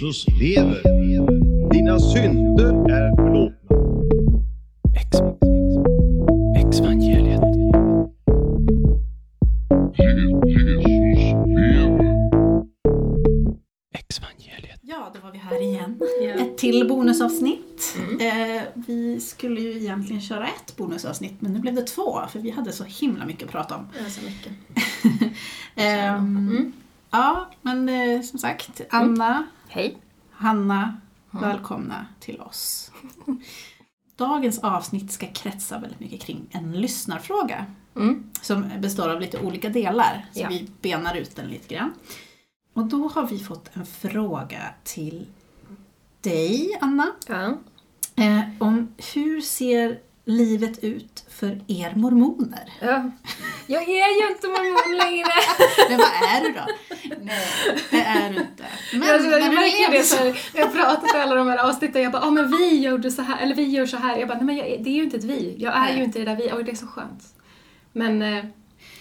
Jesus lever. Dina synder är förlåtna. Exvangeliet. Exvangeliet. Ja, då var vi här igen. Ett till bonusavsnitt. Mm. Eh, vi skulle ju egentligen köra ett bonusavsnitt, men nu blev det två, för vi hade så himla mycket att prata om. Ja, så mycket. Ehm, Mm. Ja, men eh, som sagt, Anna, Hej. Hanna, välkomna till oss. Dagens avsnitt ska kretsa väldigt mycket kring en lyssnarfråga Mm. som består av lite olika delar, så Ja. vi benar ut den lite grann. Och då har vi fått en fråga till dig, Anna, Ja. eh, om hur ser livet ut för er mormoner? ja. Jag är ju inte mormon längre. Men vad är du då? Nej, det är du inte. Men, jag, jag, jag märker det så- här, när jag pratat i alla de här avsnitten, jag bara ah, men vi gjorde så här, eller vi gör så här. Jag bara, nej men jag, det är ju inte ett vi. Jag är Nej. ju inte det där vi, och det är så skönt. Men, eh,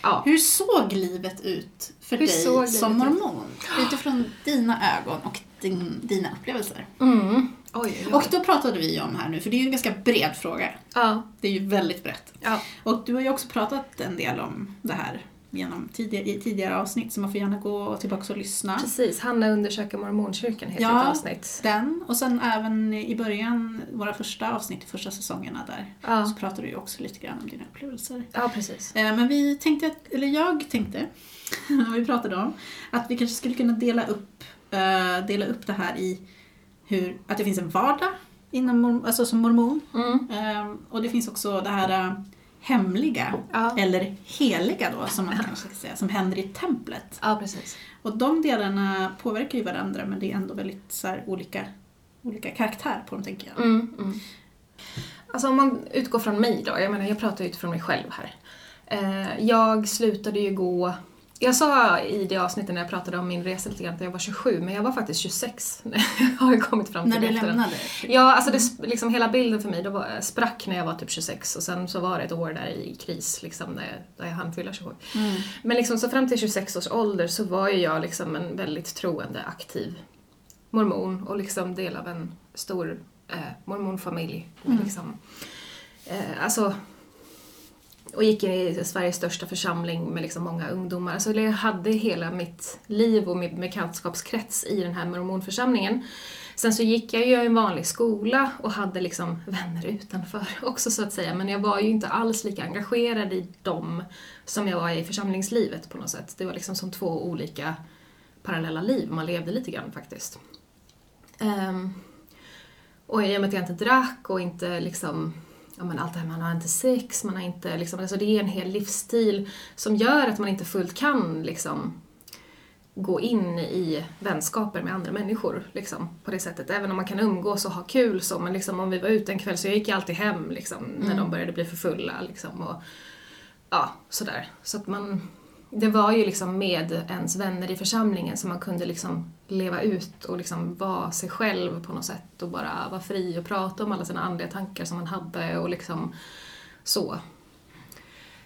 ja. Hur såg livet ut för Hur dig som livet ut? mormon? Utifrån dina ögon och din, dina upplevelser. Mm. Oj, oj. Och då pratade vi om här nu, för det är ju en ganska bred fråga. ja. Det är ju väldigt brett. Ja. Och du har ju också pratat en del om det här genom tidigare, i tidigare avsnitt, så man får gärna gå tillbaka och lyssna. Precis, Hanna undersöker mormonkyrkan heter Ja. ett avsnitt. Den, och sen även i början, våra första avsnitt i första säsongerna där, Ja. så pratade du ju också lite grann om dina upplevelser. Ja, precis. Eh, Men vi tänkte, eller jag tänkte, vi pratade om, att vi kanske skulle kunna dela upp, eh, dela upp det här i hur, att det finns en vardag inom, alltså som mormon. Mm. Eh, Och det finns också det här eh, hemliga, Ja. eller heliga då, som man kanske ska säga, som händer i templet. Ja, precis. Och de delarna påverkar ju varandra, men det är ändå väldigt så här, olika, olika karaktär på dem, tänker jag. Mm, mm. Alltså om man utgår från mig då, jag menar jag pratar ju utifrån mig själv här. Eh, jag slutade ju gå, jag sa i det avsnittet när jag pratade om min resa lite grann att jag var 27, men jag var faktiskt 26. har jag kommit fram till När du lämnade? Ja, alltså det, liksom hela bilden för mig då var, sprack när jag var typ 26 och sen så var det ett år där i kris liksom när jag, där jag hann fylla 27. Mm. Men liksom så fram till 26 års ålder så var ju jag liksom en väldigt troende, aktiv mormon och liksom del av en stor eh, mormonfamilj. Mm. Liksom. Eh, alltså, och gick i Sveriges största församling med liksom många ungdomar. Alltså, så jag hade hela mitt liv och min bekantskapskrets i den här mormonförsamlingen. Sen så gick jag ju i en vanlig skola och hade liksom vänner utanför också så att säga. Men jag var ju inte alls lika engagerad i dem som jag var i församlingslivet på något sätt. Det var liksom som två olika parallella liv man levde lite grann faktiskt. Um, och i och med att jag inte drack och inte liksom, ja men allt det här, man har inte sex, man har inte liksom, alltså det är en hel livsstil som gör att man inte fullt kan liksom gå in i vänskaper med andra människor liksom, på det sättet. Även om man kan umgås och ha kul så, men liksom, om vi var ute en kväll så jag gick jag alltid hem liksom, när de började bli för fulla. Liksom, och, ja, sådär. Så att man, det var ju liksom med ens vänner i församlingen som man kunde liksom leva ut och liksom vara sig själv på något sätt och bara vara fri och prata om alla sina andliga tankar som man hade och liksom så.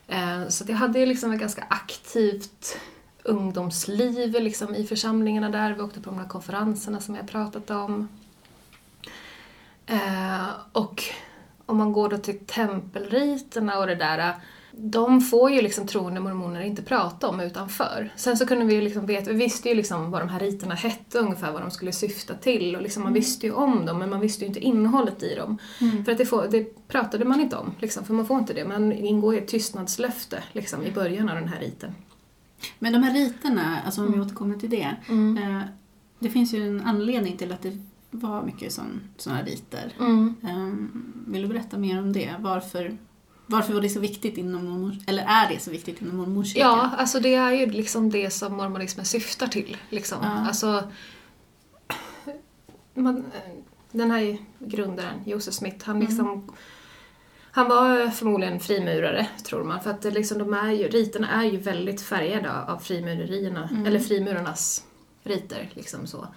Eh, så att jag hade ju liksom ett ganska aktivt ungdomsliv liksom i församlingarna där. Vi åkte på de här konferenserna som jag pratat om. Eh, och om man går då till tempelriterna och det där, de får ju liksom troende mormoner inte prata om utanför. Sen så kunde vi ju liksom veta, vi visste ju liksom vad de här riterna hette ungefär, vad de skulle syfta till och liksom man visste ju om dem men man visste ju inte innehållet i dem. För att det, får, det pratade man inte om, liksom, för man får inte det. Man ingår i ett tystnadslöfte liksom, i början av den här riten. Men de här riterna, alltså om Mm. vi återkommer till det. Eh, det finns ju en anledning till att det var mycket sådana riter. Mm. Eh, vill du berätta mer om det? Varför, varför var det så viktigt inom mormor, eller är det så viktigt inom mormonkyrkan? Ja, alltså det är ju liksom det som mormonismen syftar till. Liksom. Ja. Alltså, man, den här grundaren, Joseph Smith, han liksom Han var förmodligen frimurare, tror man. För att liksom, de är ju, riterna är ju väldigt färgade av frimurerierna, eller frimurarnas riter. Liksom så.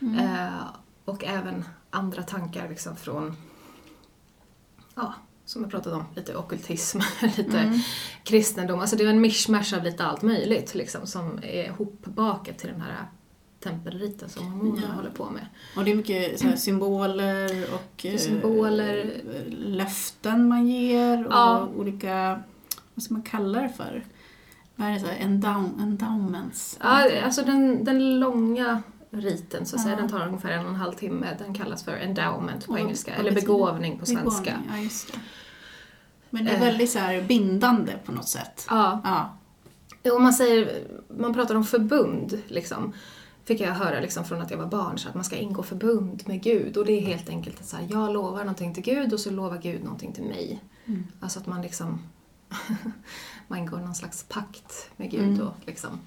Eh, och även andra tankar liksom från, ja, som jag pratat om, lite ockultism, lite kristendom. Alltså det är en mischmasch av lite allt möjligt liksom, som är hopbakat till den här tempelriten som mormonerna Ja. håller på med. Och det är mycket här, symboler och eh, Symboler. löften man ger och Ja. olika, vad ska man kalla det för? Vad är det så här, endow, endowments? Ja, alltså den, den långa riten så att säga, den tar ungefär en och en halv timme. Den kallas för endowment på engelska, eller begåvning på svenska. Begåvning, Ja, det. Men det är Eh. väldigt så här bindande på något sätt. Ja, Ja. och man säger, man pratar om förbund liksom. Fick jag höra liksom från att jag var barn, så att man ska ingå förbund med Gud. Och det är helt enkelt att så här, jag lovar någonting till Gud och så lovar Gud någonting till mig. Mm. Alltså att man liksom, man ingår någon slags pakt med Gud Mm. och liksom.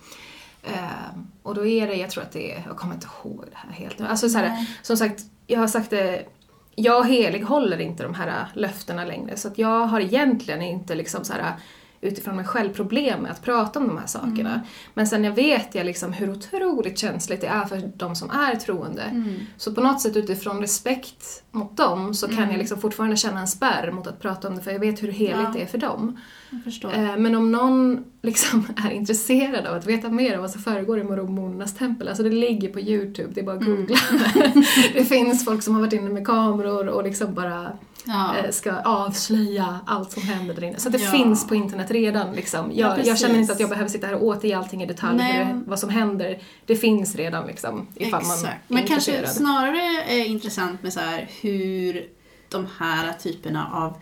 Eh, och då är det, jag tror att det är, jag kommer inte ihåg det här helt nu. Alltså så här, som sagt, jag har sagt det, jag helig håller inte de här löftena längre. Så att jag har egentligen inte liksom så här utifrån mig själv problem med att prata om de här sakerna. Mm. Men sen jag vet jag liksom hur otroligt känsligt det är för de som är troende. Mm. Så på något sätt utifrån respekt mot dem så kan Mm. jag liksom fortfarande känna en spärr mot att prata om det för jag vet hur heligt Ja. det är för dem. Eh, Men om någon liksom är intresserad av att veta mer om vad som föregår i mormonernas tempel, alltså det ligger på Youtube, det är bara att Mm. googla. det finns folk som har varit inne med kameror och liksom bara ja. eh, ska avslöja allt som händer där inne. Så det Ja. finns på internet redan. Liksom. Ja, Jag, jag känner inte att jag behöver sitta här och återge allting i detalj, det, vad som händer. Det finns redan liksom, ifall man är Men kanske snarare är intressant med så här hur de här typerna av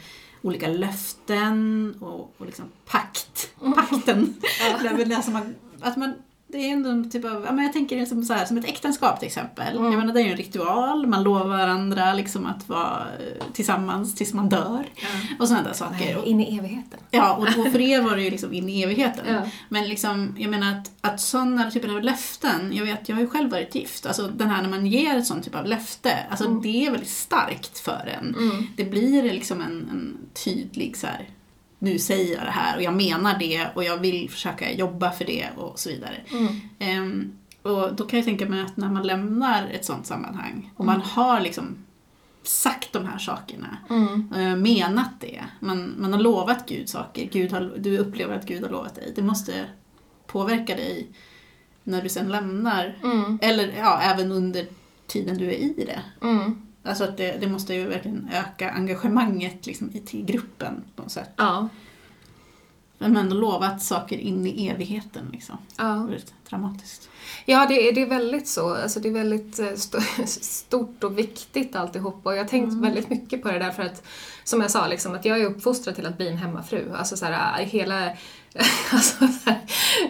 olika löften och, och liksom pakt, pakten. väl det som man, att man det är ändå en typ av, ja, men jag tänker det som, så här, som ett äktenskap till exempel. Mm. Jag menar, det är ju en ritual, man lovar varandra liksom att vara eh, tillsammans tills man dör. Ja. Och sådana där saker. In i evigheten. Ja, och, och för er var det ju liksom in i evigheten. Ja. Men liksom, jag menar att, att sådana typer av löften, jag vet, jag har ju själv varit gift, alltså den här när man ger ett sånt typ av löfte, alltså Mm. det är väldigt starkt för en. Mm. Det blir liksom en, en tydlig så här. Nu säger jag det här och jag menar det och jag vill försöka jobba för det och så vidare. Mm. Ehm, och då kan jag tänka mig att när man lämnar ett sånt sammanhang och man Mm. har liksom sagt de här sakerna, Mm. eh, menat det, man, man har lovat Gud saker, Gud har, du upplever att Gud har lovat dig, det måste påverka dig när du sen lämnar, Mm. eller ja, även under tiden du är i det. Mm. Alltså att det, det måste ju verkligen öka engagemanget liksom, i till gruppen på något sätt. Ja. Men man har ändå lovat saker in i evigheten liksom. Det Ja. väldigt dramatiskt. Ja, det är, det är väldigt så. Alltså, det är väldigt eh, st- stort och viktigt alltihop. Och jag har tänkt väldigt mycket på det där för att, som jag sa, liksom, att jag är uppfostrad till att bli en hemmafru. Alltså så här, äh, hela... Alltså, här,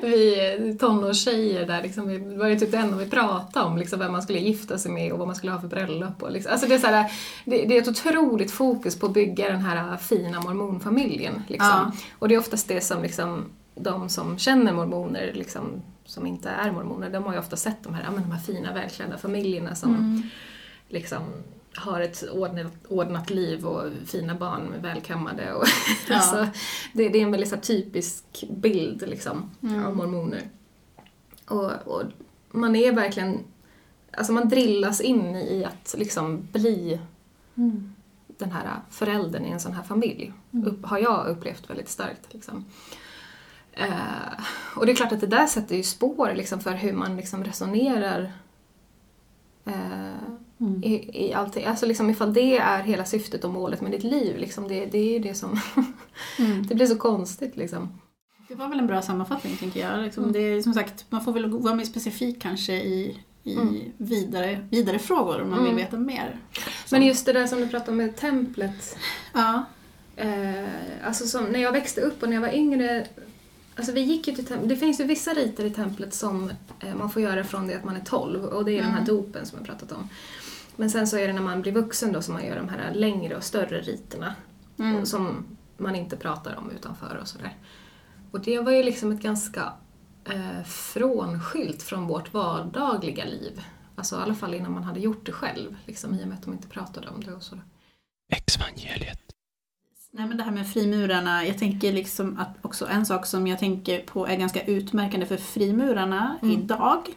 vi tonårstjejer där, liksom, vi var ju typ det enda vi pratade om, liksom, vem man skulle gifta sig med och vad man skulle ha för bröllop. Och, liksom. alltså, det, är så här, det, det är ett otroligt fokus på att bygga den här fina mormonfamiljen. Liksom. Ja. Och det är oftast det som liksom, de som känner mormoner, liksom, som inte är mormoner, de har ju ofta sett de här, ja, men de här fina välklädda familjerna som Mm. liksom har ett ordnat, ordnat liv och fina barn välkammade. Och, Ja. alltså, det, det är en väldigt så typisk bild liksom, Mm. av mormoner. Och, och man är verkligen, alltså man drillas in i att liksom bli Mm. den här föräldern i en sån här familj. Mm. Upp, har jag upplevt väldigt starkt. Liksom. Eh, och det är klart att det där sätter ju spår liksom, för hur man liksom resonerar eh, Mm. i, i allting. Alltså liksom, ifall det är hela syftet och målet med ditt liv, liksom, det, det är ju det som... Mm. det blir så konstigt liksom. Det var väl en bra sammanfattning tänker jag. Liksom, Mm. det är, som sagt, man får väl vara mer specifik kanske i, i Mm. vidare, vidare frågor om man Mm. vill veta mer. Men just det där som du pratade om med templet. Ja. Eh, alltså som, när jag växte upp och när jag var yngre, alltså vi gick ju till det finns ju vissa riter i templet som eh, man får göra från det att man är 12 och det är den här Mm. dopen som jag pratat om. Men sen så är det när man blir vuxen då som man gör de här längre och större riterna Mm. som man inte pratar om utanför och sådär. Och det var ju liksom ett ganska eh, frånskilt från vårt vardagliga liv. Alltså i alla fall innan man hade gjort det själv, liksom, i och med att de inte pratade om det och sådär. Exvangeliet. Nej men det här med frimurarna, jag tänker liksom att också en sak som jag tänker på är ganska utmärkande för frimurarna Mm. idag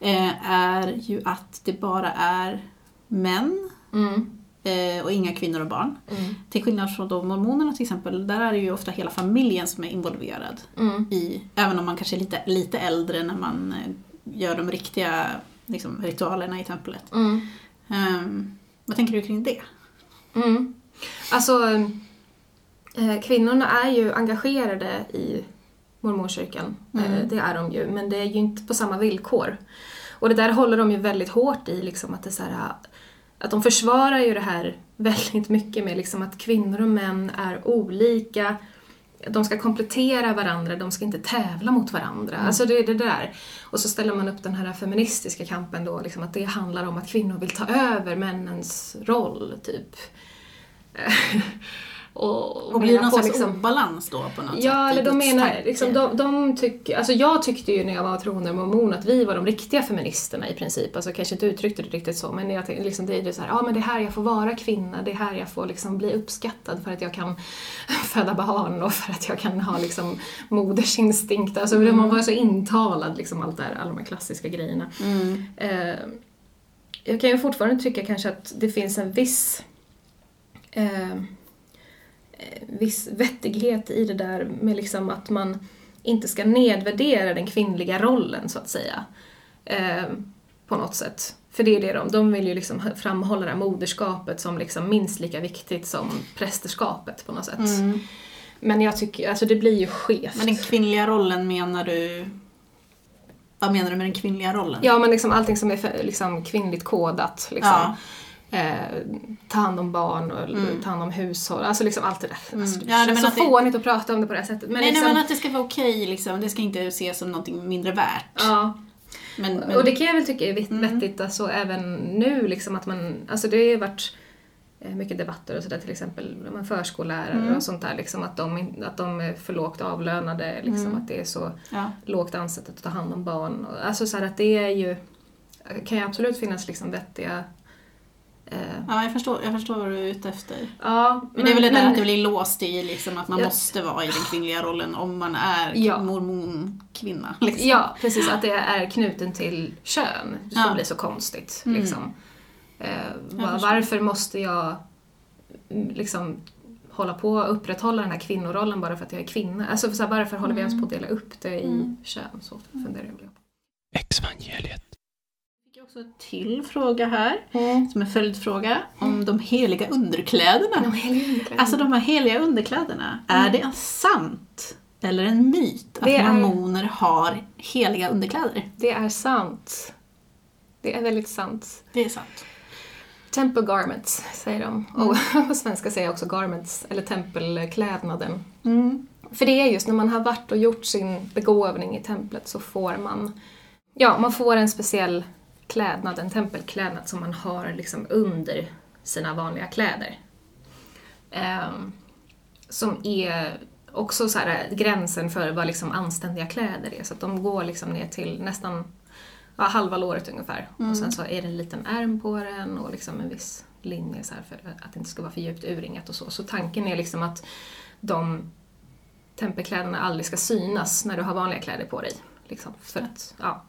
eh, är ju att det bara är män Mm. eh, och inga kvinnor och barn. Mm. Till skillnad från då mormonerna till exempel, där är det ju ofta hela familjen som är involverad. Mm. I, även om man kanske är lite, lite äldre när man eh, gör de riktiga liksom, ritualerna i templet. Ehm, vad tänker du kring det? Mm. Alltså, eh, kvinnorna är ju engagerade i mormonkyrkan. Mm. Eh, det är de ju, men det är ju inte på samma villkor. Och det där håller de ju väldigt hårt i, liksom att det är så här, att de försvarar ju det här väldigt mycket med liksom att kvinnor och män är olika. De ska komplettera varandra, de ska inte tävla mot varandra. Alltså det är det där. Och så ställer man upp den här feministiska kampen då, liksom att det handlar om att kvinnor vill ta över männens roll, typ. och Och blir det någon slags liksom- obalans då på något sätt? Ja, eller de menar, liksom, de, de tycker, alltså jag tyckte ju när jag var troende mormon att vi var de riktiga feministerna i princip. Alltså kanske inte uttryckte det riktigt så, men jag tänkte, liksom, det är det så här, ja men det är här jag får vara kvinna, det är här jag får liksom bli uppskattad för att jag kan föda barn och för att jag kan ha liksom modersinstinkt. Alltså man var så intalad liksom allt där, alla de här klassiska grejerna. Mm. Eh, jag kan ju fortfarande tycka kanske att det finns en viss eh, viss vettighet i det där med liksom att man inte ska nedvärdera den kvinnliga rollen så att säga. Eh, på något sätt. För det är det de, de vill ju liksom framhålla det här moderskapet som liksom minst lika viktigt som prästerskapet på något sätt. Mm. Men jag tycker, alltså det blir ju skevt. Men den kvinnliga rollen menar du... Vad menar du med den kvinnliga rollen? Ja, men liksom allting som är liksom kvinnligt kodat. Liksom. Ja. Eh, ta hand om barn och Mm. ta hand om hushåll. Alltså liksom allt det där. Alltså, det Ja, känns så att det- fånigt att prata om det på det här sättet. Men nej, liksom, nej, men att det ska vara okej liksom. Det ska inte ses som någonting mindre värt. ja. Men, men, Och det kan jag väl tycka är Mm. vettigt alltså, även nu. Liksom, att man, alltså, det har ju varit eh, mycket debatter och sådär till exempel förskollärare Mm. och sånt där. Liksom, att, de, att de är för lågt avlönade. Liksom, Mm. Att det är så ja. lågt ansett att ta hand om barn. Alltså så här att det är ju, kan ju absolut finnas liksom vettiga ja, jag förstår, jag förstår vad du är ute efter. Ja, Men, det är väl det där men- att det blir låst i liksom, att man Ja. måste vara i den kvinnliga rollen om man är Ja. mormonkvinna. Liksom. Ja, precis. Att det är knuten till kön som Ja. blir så konstigt. Mm. Liksom. Eh, varför måste jag mm, liksom hålla på och upprätthålla den här kvinnorollen bara för att jag är kvinna? Alltså så här, varför håller vi ens på att dela upp det i Mm. kön? Så funderar jag på. Exvangeliet. Också en till fråga här, som en följdfråga, om de heliga underkläderna. De heliga underkläderna. Alltså de här heliga underkläderna, är det sant eller en myt att Det är- mormoner har heliga underkläder? Det är sant. Det är väldigt sant. Det är sant. Temple garments, säger de. Och Mm. på svenska säger jag också garments, eller tempelklädnaden. Mm. För det är just när man har varit och gjort sin begåvning i templet så får man, ja, man får en speciell klädnad, en tempelklädnad som man har liksom under sina vanliga kläder. Ehm, som är också så här gränsen för vad liksom anständiga kläder är. Så att de går liksom ner till nästan ja, halva låret ungefär. Och sen så är det en liten ärm på den och liksom en viss linje så för att det inte ska vara för djupt urringat och så. Så tanken är liksom att de tempelkläderna aldrig ska synas när du har vanliga kläder på dig. Liksom, för att, ja.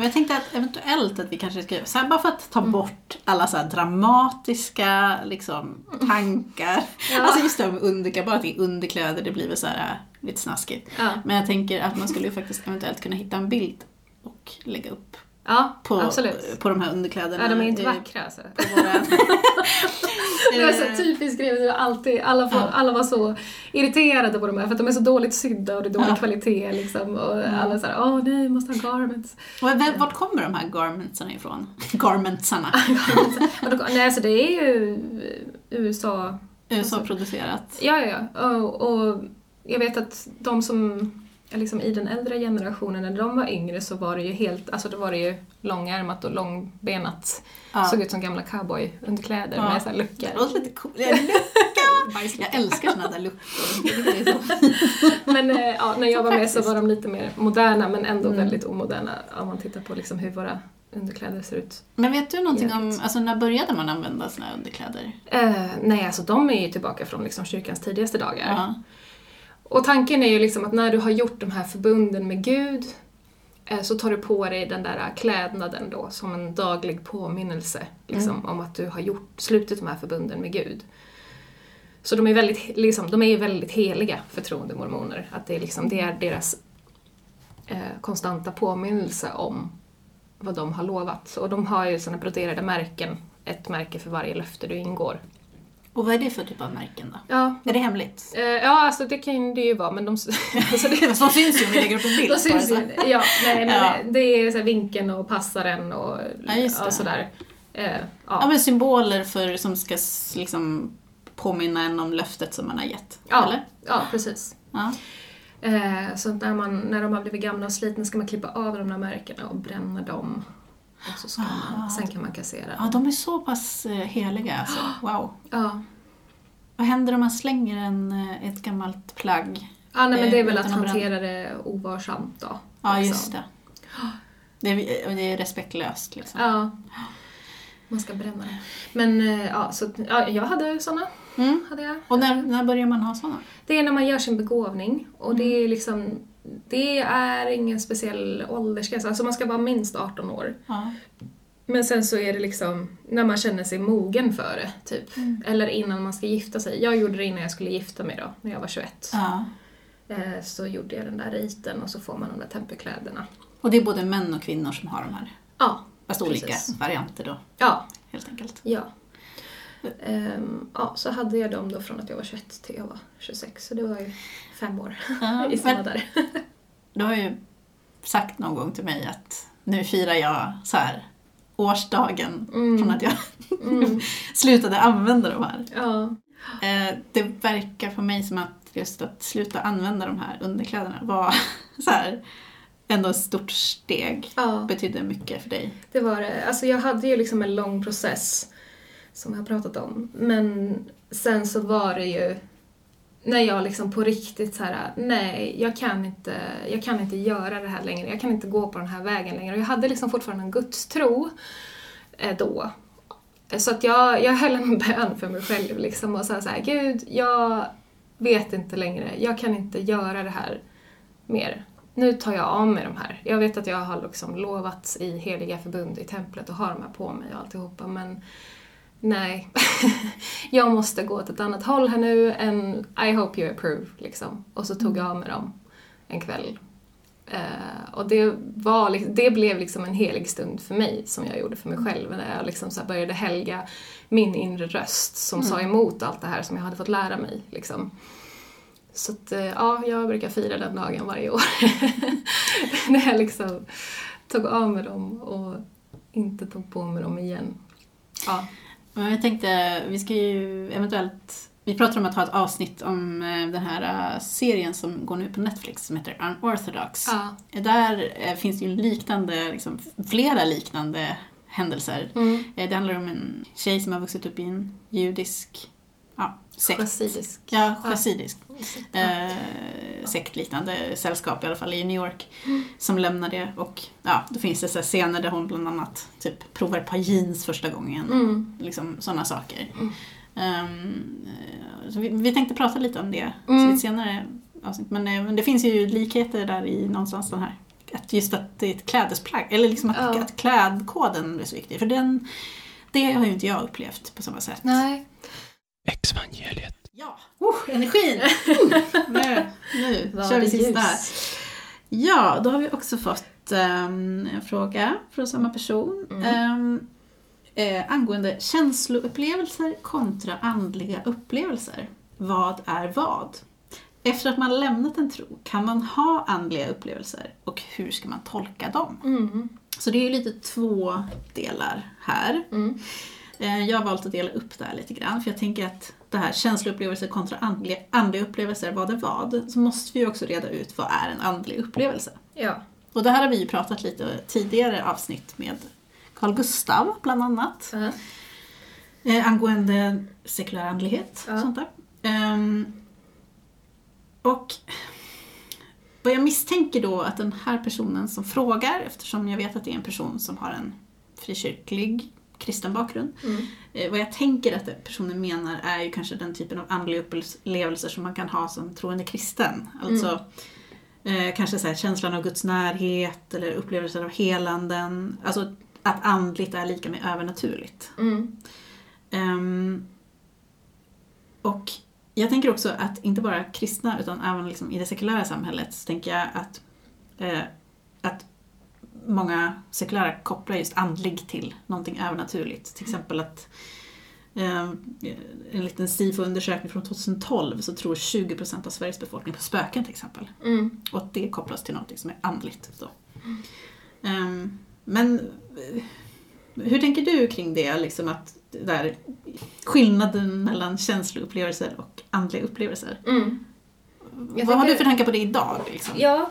Men jag tänkte att eventuellt att vi kanske ska, så här, bara för att ta Mm. bort alla så här dramatiska liksom, tankar. Ja. Alltså just det här med underkläder, bara att det är underkläder, det blir väl så här äh, lite snaskigt. Ja, Men jag tänker att man skulle ju faktiskt eventuellt kunna hitta en bild och lägga upp ja på, absolut. på de här underkläderna. Ja, de är inte vackra alltså. Våra... Det var så typiskt grej, det var alltid, alla, får, Ja. alla var så irriterade på de här för att de är så dåligt sydda och det är dålig Ja. kvalitet liksom. Och Mm. alla såhär, åh nej, måste ha garments. Och vem- Vart kommer de här garmentsarna ifrån? Garmentsarna. nej, alltså det är ju USA USA-producerat. Ja, ja, ja. Och, och jag vet att de som liksom i den äldre generationen, när de var yngre så var det ju helt, alltså då var det ju långärmat och långbenat. Ja. Såg ut som gamla cowboy-underkläder Ja. med så här luckor. Det låter lite coolt. Jag, älskar såna där luckor. Men eh, ja, när jag var med så var de lite mer moderna men ändå Mm. väldigt omoderna om man tittar på liksom hur våra underkläder ser ut. Men vet du någonting om, alltså när började man använda såna här underkläder? Eh, nej, alltså de är ju tillbaka från liksom kyrkans tidigaste dagar. Ja. Och tanken är ju liksom att när du har gjort de här förbunden med Gud eh, så tar du på dig den där klädnaden då som en daglig påminnelse liksom, om att du har gjort, slutit de här förbunden med Gud. Så de är, väldigt, liksom, de är väldigt heliga för troende mormoner. Att det är, liksom, det är deras eh, konstanta påminnelse om vad de har lovat. Och de har ju sådana broderade märken, ett märke för varje löfte du ingår. Och vad är det för typ av märken då? Ja, Är det hemligt? eh, ja alltså det kan det ju vara men de... alltså det, De syns ju om vi lägger upp en bild. de syns ju. så. Ja, nej, men Ja. det är så här vinkeln och passaren och Ja, det. sådär. Eh, Ja, ja. men symboler för, som ska liksom påminna en om löftet som man har gett. Ja. Eller? ja, precis. Ja. Eh, så när, man, när de har blivit gamla och slitna ska man klippa av de där märkena och bränna dem. Och så ska man, sen kan man kassera. ja, de är så pass eh, heliga alltså. Wow. Ja. Vad händer om man slänger en, eh, ett gammalt plagg? Ja, nej, men det är väl att hantera det ovarsamt då. Ja, liksom. just det. Det är, det är respektlöst liksom. Ja. Man ska bränna det. Men eh, ja, så, ja, jag hade såna. Mm. Hade jag. Och när, när börjar man ha sådana? Det är när man gör sin begåvning och det Mm. är liksom det är ingen speciell åldersgräns, alltså man ska vara minst 18 år. Ja. Men sen så är det liksom när man känner sig mogen för det, typ. Mm. Eller innan man ska gifta sig. Jag gjorde det innan jag skulle gifta mig då, när jag var 21. ja. Eh, Så gjorde jag den där riten och så får man de där tempelkläderna. Och det är både män och kvinnor som har de här. Ja, Fast olika varianter då, ja, helt enkelt. ja. Ehm, ja, så hade jag dem då från att jag var 21 till jag var 26, så det var ju fem år Ja, i där. du har ju sagt någon gång till mig att nu firar jag så här årsdagen från att jag Mm. slutade använda de här. Ja. Eh, det verkar för mig som att just att sluta använda de här underkläderna var så här ändå ett stort steg. ja, Betydde mycket för dig. det var det. Alltså jag hade ju liksom en lång process som jag har pratat om. Men sen så var det ju när jag liksom på riktigt så här, nej, jag kan inte, jag kan inte göra det här längre. Jag kan inte gå på den här vägen längre. Och jag hade liksom fortfarande en gudstro eh, då. Så att jag, jag höll en bön för mig själv liksom och sa så här, Gud, jag vet inte längre. Jag kan inte göra det här mer. Nu tar jag av mig de här. Jag vet att jag har liksom lovats i heliga förbund i templet och har de här på mig och alltihopa men nej. jag måste gå åt ett annat håll här nu and I hope you approve liksom. Och så tog jag av mig dem en kväll. Eh, och det, var, det blev liksom en helig stund för mig som jag gjorde för mig själv när jag liksom så började helga min inre röst som sa emot allt det här som jag hade fått lära mig. Liksom. Så att, eh, ja, jag brukar fira den dagen varje år. när jag liksom tog av mig dem och inte tog på mig dem igen. Ja. Jag tänkte, vi ska ju eventuellt vi pratar om att ha ett avsnitt om eh, den här eh, serien som går nu på Netflix som heter Unorthodox. ja. Där eh, finns det ju liknande, liksom, flera liknande händelser. Mm. Det handlar om en tjej som har vuxit upp i en judisk ja, sekt. Chassidisk. Ja, Ja. chassidisk. Eh, sektliknande sällskap i alla fall i New York. Som lämnar det och ja, då finns det så scener där hon bland annat typ provar ett par jeans första gången. Mm. Liksom sådana saker. Ehm, eh, så vi, vi tänkte prata lite om det Mm. ett senare avsnitt. Men, eh, men det finns ju likheter där i någonstans den här. Att just att det är ett klädesplagg, eller liksom att, Ja. att klädkoden är så viktig. För den, det har ju inte jag upplevt på samma sätt. Nej. Exvangeliet. Ja, uh, energin! Mm. nu nu Var kör vi sista. Ja, då har vi också fått ehm, en fråga från samma person. Mm. Ehm, eh, angående känsloupplevelser kontra andliga upplevelser. Vad är vad? Efter att man lämnat en tro, kan man ha andliga upplevelser och hur ska man tolka dem? Mm. Så det är ju lite två delar här. Mm. Eh, Jag har valt att dela upp det här lite grann, för jag tänker att det här känsloupplevelser kontra andliga, andliga upplevelser, vad är vad? Så måste vi ju också reda ut vad är en andlig upplevelse. Ja. Och det här har vi ju pratat lite tidigare avsnitt med Carl Gustav bland annat. Ja. Eh, angående sekulär andlighet och Ja. sånt där. Ehm, och vad jag misstänker då att den här personen som frågar, eftersom jag vet att det är en person som har en frikyrklig kristen bakgrund. Mm. Eh, vad jag tänker att personen menar är ju kanske den typen av andliga upplevelser som man kan ha som troende kristen. Alltså eh, kanske så här, känslan av Guds närhet eller upplevelser av helanden. Alltså att andligt är lika med övernaturligt. Mm. Ehm, och jag tänker också att inte bara kristna utan även liksom i det sekulära samhället så tänker jag att, eh, att många sekulära kopplar just andlig till någonting övernaturligt. Till exempel att eh, en liten SIFO-undersökning från 2012 så tror 20% av Sveriges befolkning på spöken till exempel. Mm. Och att det kopplas till någonting som är andligt. Då. Ehm, men eh, hur tänker du kring det? Liksom att där, skillnaden mellan känsloupplevelser och andliga upplevelser. Mm. Vad har tänker- du för tankar på det idag? Liksom? Ja,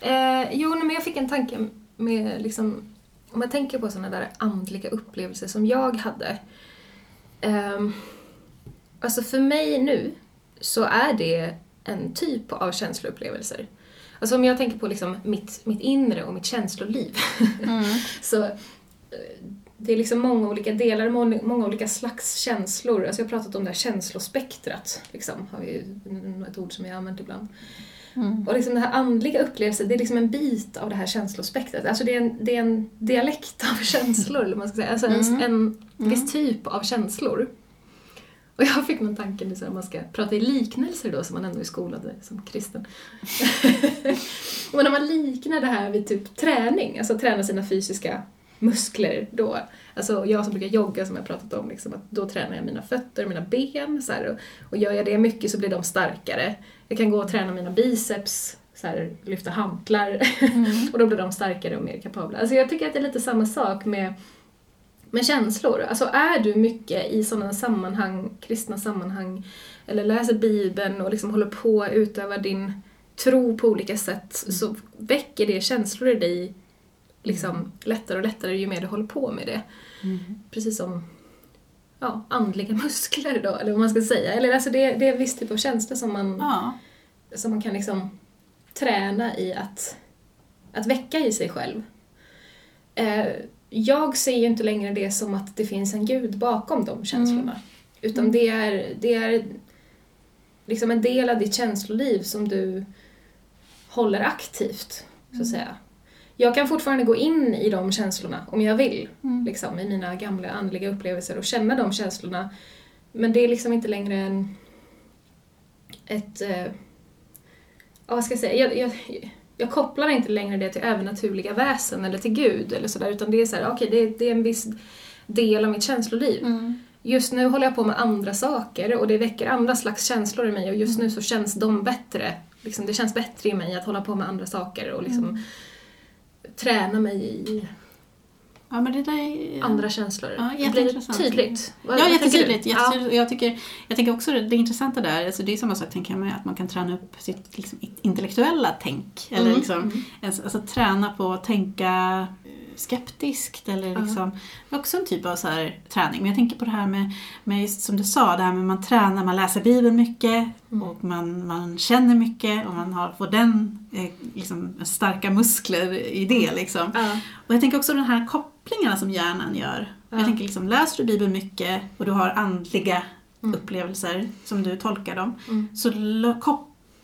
eh, jo men jag fick en tanke med liksom, om jag tänker på sådana där andliga upplevelser som jag hade. ehm, alltså för mig nu så är det en typ av känsloupplevelser. Alltså om jag tänker på liksom mitt, mitt inre och mitt känsloliv så eh, det är liksom många olika delar, många, många olika slags känslor. Alltså jag har pratat om det här känslospektrat, liksom, har vi ju ett ord som jag använt ibland. Och liksom den här andliga upplevelsen, det är liksom en bit av det här känslospektrat. Alltså det är en, det är en dialekt av känslor, eller man ska säga. Alltså en, en viss typ av känslor. Och jag fick någon tanke nu så här, om man ska prata i liknelser då, som man ändå är skolad som kristen. Men när man liknar det här vid typ träning, alltså träna sina fysiska muskler då. Alltså jag som brukar jogga som jag pratat om, liksom, att då tränar jag mina fötter och mina ben. Så här, och, och gör jag det mycket så blir de starkare. Jag kan gå och träna mina biceps, så här, lyfta hantlar och då blir de starkare och mer kapabla. Alltså jag tycker att det är lite samma sak med, med känslor. Alltså är du mycket i sådana sammanhang, kristna sammanhang, eller läser bibeln och liksom håller på att utöva din tro på olika sätt så väcker det känslor i dig liksom lättare och lättare ju mer du håller på med det. Precis som ja, andliga muskler då, eller vad man ska säga. Eller alltså det, det är en viss typ av känsla som man, Ja. som man kan liksom träna i att, att väcka i sig själv. Eh, jag ser ju inte längre det som att det finns en gud bakom de känslorna. Utan det är, det är liksom en del av ditt känsloliv som du håller aktivt, så att säga. Jag kan fortfarande gå in i de känslorna om jag vill, liksom, i mina gamla andliga upplevelser och känna de känslorna. Men det är liksom inte längre en, ett... Eh, ja, vad ska jag säga? Jag, jag, jag kopplar inte längre det till övernaturliga väsen eller till Gud eller sådär, utan det är så här, okej, det, det är en viss del av mitt känsloliv. Just nu håller jag på med andra saker och det väcker andra slags känslor i mig och just nu så känns de bättre. Liksom, det känns bättre i mig att hålla på med andra saker och liksom träna mig i ja, men det där är... andra känslor. Ja, det blir tydligt. Vad- Ja, jättetydligt. jättetydligt. Och Jag, tycker, jag tänker också det, intressanta där, alltså det är samma sak tänker jag med att man kan träna upp sitt liksom, intellektuella tänk. Eller Mm, liksom, Alltså, alltså träna på att tänka eh, skeptiskt eller liksom, det är också en typ av så här, träning. Men jag tänker på det här med, med just som du sa, det här med man tränar, man läser Bibeln mycket Mm. och man, man känner mycket och man har, får den eh, liksom, starka muskler i det. Liksom. Ja. Och jag tänker också de här kopplingarna som hjärnan gör. Ja. Jag tänker liksom, läser du Bibeln mycket och du har andliga Mm. upplevelser som du tolkar dem, Mm. så lo-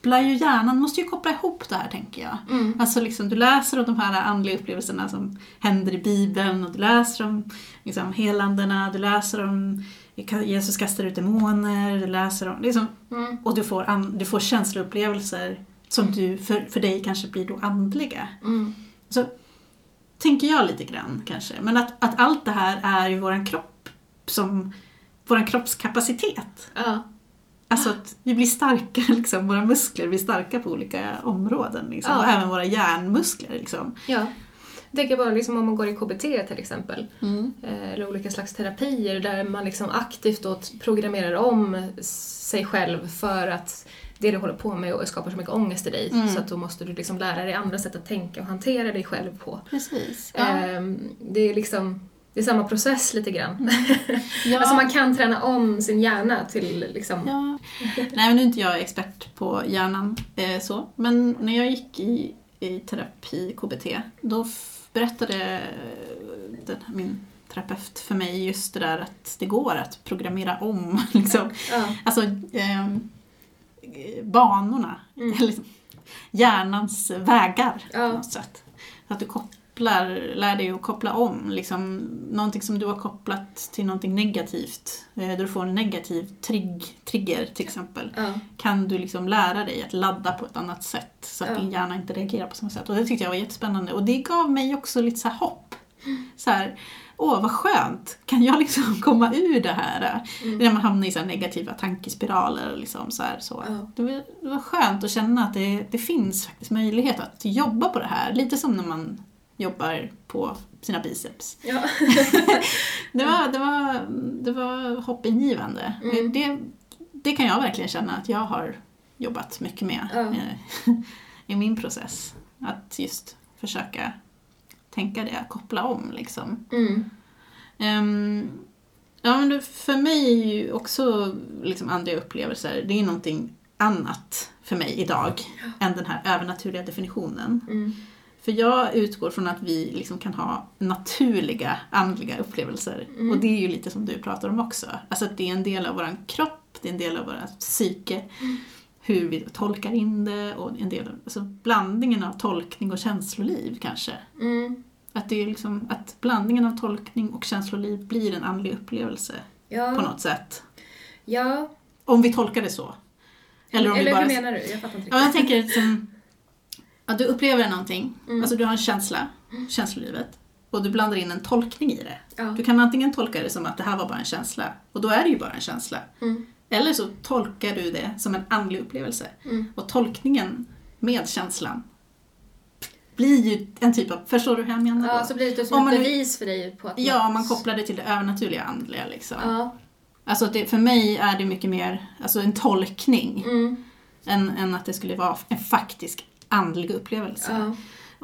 kopplar ju hjärnan, måste ju koppla ihop det här tänker jag. Mm. Alltså liksom, du läser om de här andliga upplevelserna som händer i Bibeln och du läser om liksom, helandena, du läser om Jesus kastar ut demoner, du läser om, liksom, Mm. och du får, an, du får känsloupplevelser som du, för, för dig kanske blir då andliga. Mm. Så tänker jag lite grann kanske. Men att, att allt det här är ju våran kropp som våran kroppskapacitet. Ja. Alltså att vi blir starkare, liksom, våra muskler blir starka på olika områden. Liksom, Ja. Och även våra hjärnmuskler. Liksom. ja. Jag tänker bara liksom om man går i KBT till exempel. eh, eller olika slags terapier där man liksom aktivt då programmerar om sig själv för att det du håller på med och skapar så mycket ångest i dig Mm. så att då måste du liksom lära dig andra sätt att tänka och hantera dig själv på. Precis. Ehm, det är liksom det är samma process lite grann. Ja. Alltså man kan träna om sin hjärna till liksom... Ja. Nej, men nu är inte jag expert på hjärnan eh, så. Men när jag gick i, i terapi, KBT, då berättade den, min terapeut för mig just det där att det går att programmera om liksom, Ja. alltså, ehm, banorna, Mm. hjärnans vägar Ja. på något sätt. Så att du kop- kopplar, lär dig att koppla om. Liksom, någonting som du har kopplat till någonting negativt, eh, där du får en negativ trigg, trigger till exempel, Ja. kan du liksom lära dig att ladda på ett annat sätt så att Ja. din hjärna inte reagerar på samma sätt. Och det tyckte jag var jättespännande och det gav mig också lite så hopp. Så här, åh vad skönt, kan jag liksom komma ur det här? När man hamnar i så negativa tankespiraler. Liksom så här, så. Ja. Det, var, det var skönt att känna att det, det finns faktiskt möjlighet att jobba på det här. Lite som när man jobbar på sina biceps. Ja. Det var, det var, det var hoppingivande. Mm. Det, det kan jag verkligen känna att jag har jobbat mycket med Ja. eh, i min process. Att just försöka tänka det, koppla om liksom. Mm. Ehm, ja, men för mig är ju också liksom andliga upplevelser, det är någonting annat för mig idag än den här övernaturliga definitionen. Mm. För jag utgår från att vi liksom kan ha naturliga andliga upplevelser. Mm. Och det är ju lite som du pratar om också. Alltså att det är en del av vår kropp, det är en del av vårt psyke. Mm. Hur vi tolkar in det och en del av, alltså blandningen av tolkning och känsloliv kanske. Mm. Att, det är liksom, att blandningen av tolkning och känsloliv blir en andlig upplevelse på Ja. något sätt. ja. Om vi tolkar det så. Eller om vi bara... hur menar du? Jag fattar inte Ja, jag riktigt. tänker som att du upplever någonting, Mm. alltså du har en känsla, känslolivet, och du blandar in en tolkning i det. Ja. Du kan antingen tolka det som att det här var bara en känsla, och då är det ju bara en känsla. Mm. Eller så tolkar du det som en andlig upplevelse. Mm. Och tolkningen med känslan blir ju en typ av, förstår du hur jag menar då? Ja, så blir det typ Om som ett man bevis för dig på att Ja, något- man kopplar det till det övernaturliga andliga liksom. Ja. Alltså det, för mig är det mycket mer alltså en tolkning Mm. än, än att det skulle vara en faktisk andlig upplevelse. Ja.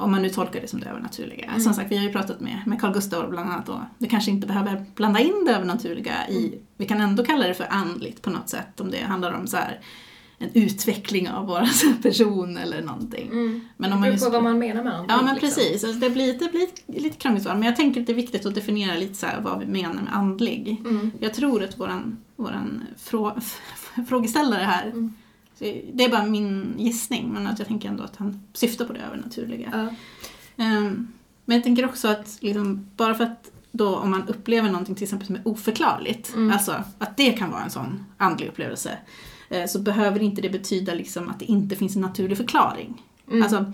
Om man nu tolkar det som det övernaturliga. Mm. Som sagt, vi har ju pratat med, med Carl Gustav bland annat och det kanske inte behöver blanda in det övernaturliga i, Mm. vi kan ändå kalla det för andligt på något sätt om det handlar om så här, en utveckling av vår person eller någonting. Mm. Men det om man beror just- på vad man menar med andligt. Ja men liksom. precis, alltså det blir, det blir lite krångligt men jag tänker att det är viktigt att definiera lite så vad vi menar med andlig. Mm. Jag tror att våran, våran frå, frågeställare här, Mm. Det är bara min gissning men att jag tänker ändå att han syftar på det övernaturliga. Ja. Ehm, men jag tänker också att liksom, bara för att då om man upplever någonting till exempel som är oförklarligt, Mm. alltså att det kan vara en sån andlig upplevelse, eh, så behöver inte det betyda liksom att det inte finns en naturlig förklaring. Mm. Alltså,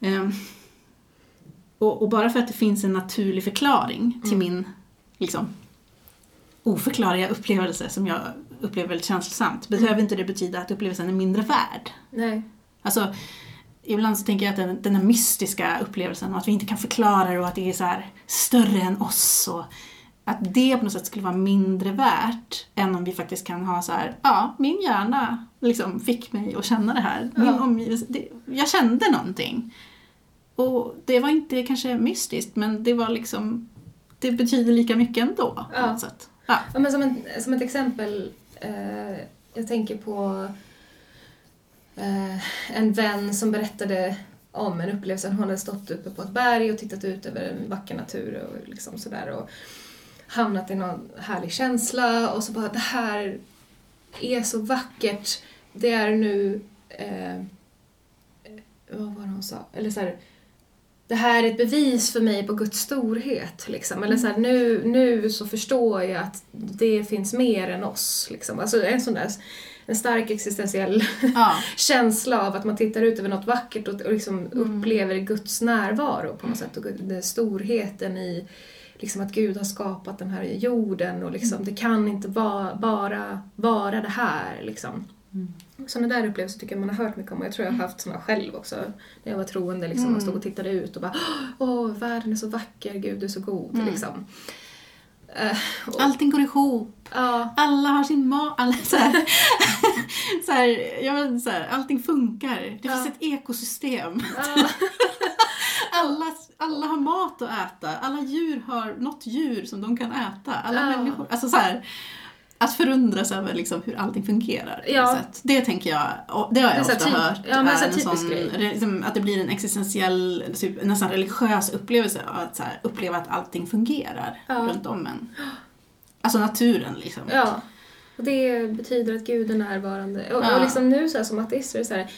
ehm, och, och bara för att det finns en naturlig förklaring till Mm. min liksom, oförklarliga upplevelse som jag upplever väldigt känslosamt, Mm. behöver inte det betyda att upplevelsen är mindre värd. Nej. Alltså, ibland så tänker jag att den, den här mystiska upplevelsen och att vi inte kan förklara det och att det är så här större än oss och att det på något sätt skulle vara mindre värt än om vi faktiskt kan ha så här, ja, min hjärna liksom fick mig att känna det här. Min Ja. omgivelse, det, jag kände någonting. Och det var inte kanske mystiskt, men det var liksom, det betyder lika mycket ändå på Ja. något sätt. Ja. Ja, men som, en, som ett exempel, eh, jag tänker på eh, en vän som berättade om en upplevelse. Hon hade stått uppe på ett berg och tittat ut över en vacker natur och liksom sådär och hamnat i någon härlig känsla och så bara det här är så vackert. Det är nu, eh, vad var det hon sa? Eller så här, det här är ett bevis för mig på Guds storhet. Liksom. Eller så här, nu, nu så förstår jag att det finns mer än oss. Liksom. Alltså en sån där en stark existentiell Ja. känsla av att man tittar ut över något vackert och, och liksom Mm. upplever Guds närvaro på något sätt. Och den storheten i liksom att Gud har skapat den här jorden och liksom, det kan inte va, bara vara det här. Liksom. Mm. Sådana där upplevelser tycker jag man har hört mycket om och jag tror jag har haft sådana själv också. När jag var troende liksom, Mm. och stod och tittade ut och bara Åh, världen är så vacker, Gud är så god. Mm. Liksom. Eh, och, Allting går ihop. ja, alla har sin mat, alla, så här, så här, jag vet, så här, allting funkar. Det Ja. finns ett ekosystem. Alla, alla har mat att äta, alla djur har något djur som de kan äta. Alla människor, alltså så att förundras över liksom hur allting fungerar. Ja. Det tänker jag, det har jag ofta typ- hört. ja, är en sån, liksom, att det blir en existentiell, typ, nästan religiös upplevelse av att här, uppleva att allting fungerar Ja. runt om en. Alltså naturen liksom. ja. Och det betyder att Gud är närvarande. Och, Ja. och liksom nu så här, som ateist så är det så här,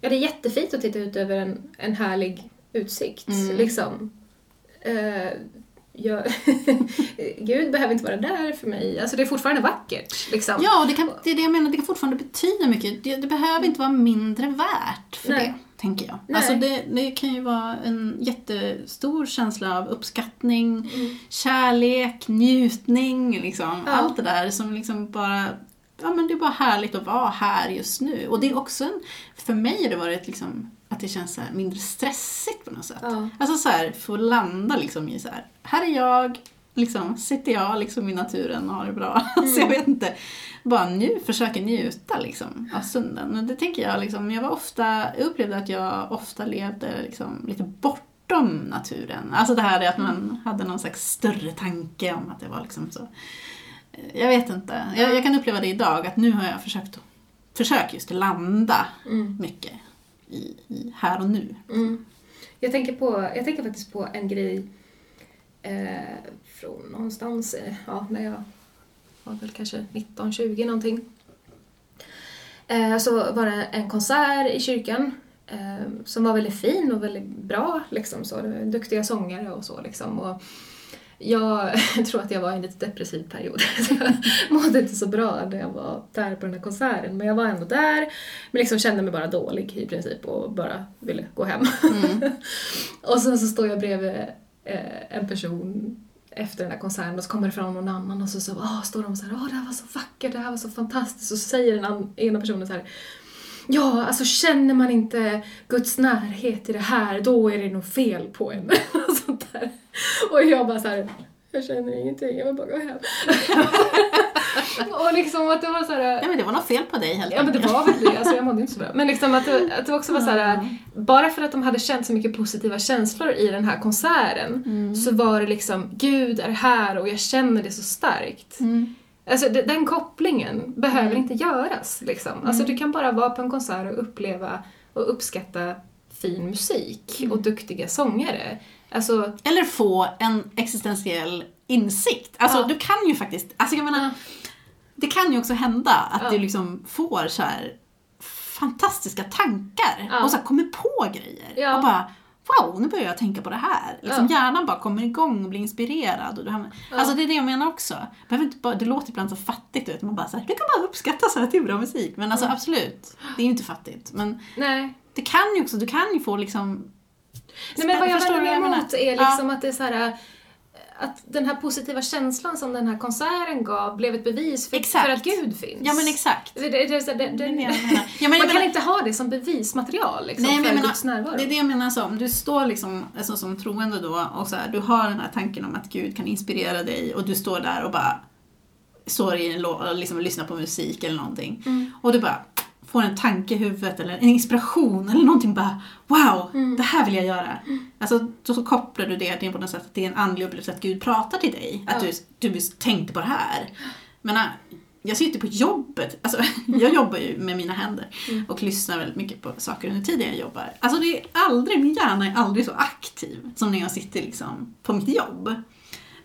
ja det är jättefint att titta ut över en, en härlig utsikt. Mm. Liksom. Eh, jag, Gud behöver inte vara där för mig. Alltså det är fortfarande vackert. Liksom. Ja, och det, kan, det är det jag menar, det kan fortfarande betyda mycket. Det, det behöver inte vara mindre värt för Nej. det, tänker jag. Nej. Alltså det, det kan ju vara en jättestor känsla av uppskattning, Mm. kärlek, njutning, liksom. Ja. Allt det där som liksom bara Ja men det är bara härligt att vara här just nu. Och det är också en, för mig har det varit liksom att det känns så här mindre stressigt på något sätt. Ja. Alltså så här, få landa liksom i så här, här är jag, liksom, sitter jag liksom i naturen och har det bra. Alltså jag vet inte, bara nu försöka njuta liksom av stunden. Och det tänker jag liksom, jag var ofta, jag upplevde att jag ofta levde liksom lite bortom naturen. Alltså det här är att man hade någon slags större tanke om att det var liksom så. Jag vet inte, jag, jag kan uppleva det idag att nu har jag försökt, försökt just landa Mm. mycket i, i här och nu. Mm. Jag, tänker på, jag tänker faktiskt på en grej eh, från någonstans, eh, ja, när jag var väl kanske 19-20 någonting. Eh, så var det en konsert i kyrkan eh, som var väldigt fin och väldigt bra. Liksom, så. Det var duktiga sångare och så. Liksom. Och jag tror att jag var i en lite depressiv period. Så jag mådde inte så bra när jag var där på den här konserten. Men jag var ändå där, men liksom kände mig bara dålig i princip och bara ville gå hem. och sen så står jag bredvid eh, en person efter den här konserten och så kommer det fram någon annan och så, så åh, står de så här, åh det här var så vackert, det här var så fantastiskt och så säger den ena personen så här Ja, alltså känner man inte Guds närhet i det här, då är det nog fel på en. och sånt där. Och jag bara så här, jag känner ingenting, jag vill bara gå hem. och liksom att det var så här, Ja men det var något fel på dig helt Ja men det var väl det, alltså jag mådde inte så bra. Men liksom att det, att det också var så här, bara för att de hade känt så mycket positiva känslor i den här konserten så var det liksom, Gud är här och jag känner det så starkt. Mm. Alltså den kopplingen behöver inte göras liksom. Alltså du kan bara vara på en konsert och uppleva och uppskatta fin musik och duktiga sångare. Alltså, Eller få en existentiell insikt. Alltså Ja. du kan ju faktiskt, alltså jag menar, det kan ju också hända att Ja. du liksom får så här fantastiska tankar Ja. och så kommer på grejer. Och bara Wow, nu börjar jag tänka på det här. Liksom Hjärnan bara kommer igång och blir inspirerad. Och du hamnar... Alltså det är det jag menar också. Inte bara, det låter ibland så fattigt ut. Man bara så här, du kan bara uppskatta så här till bra musik. Men alltså absolut, det är ju inte fattigt. Men nej. det kan ju också, du kan ju få liksom Nej men vad jag vänder mig emot är liksom att det är så här att den här positiva känslan som den här konserten gav blev ett bevis för, för att Gud finns. Ja men exakt. Det, det, det, det, menar. Ja, man kan menar- inte ha det som bevismaterial liksom, Nej, men för menar, Guds närvaro. det är det jag menar. Så, om du står liksom, alltså, som troende då och så här, du har den här tanken om att Gud kan inspirera dig och du står där och bara står i en lå- och liksom lyssnar på musik eller någonting. Mm. Och du bara får en tanke i huvudet eller en inspiration eller någonting bara Wow, Mm. det här vill jag göra. Alltså, då så kopplar du det till på något sätt att det är en andlig upplevelse att Gud pratar till dig. Att Ja. du, du tänkte på det här. Men äh, jag sitter på jobbet, alltså, jag jobbar ju med mina händer Mm. och lyssnar väldigt mycket på saker under tiden jag jobbar. Alltså det är aldrig, min hjärna är aldrig så aktiv som när jag sitter liksom på mitt jobb.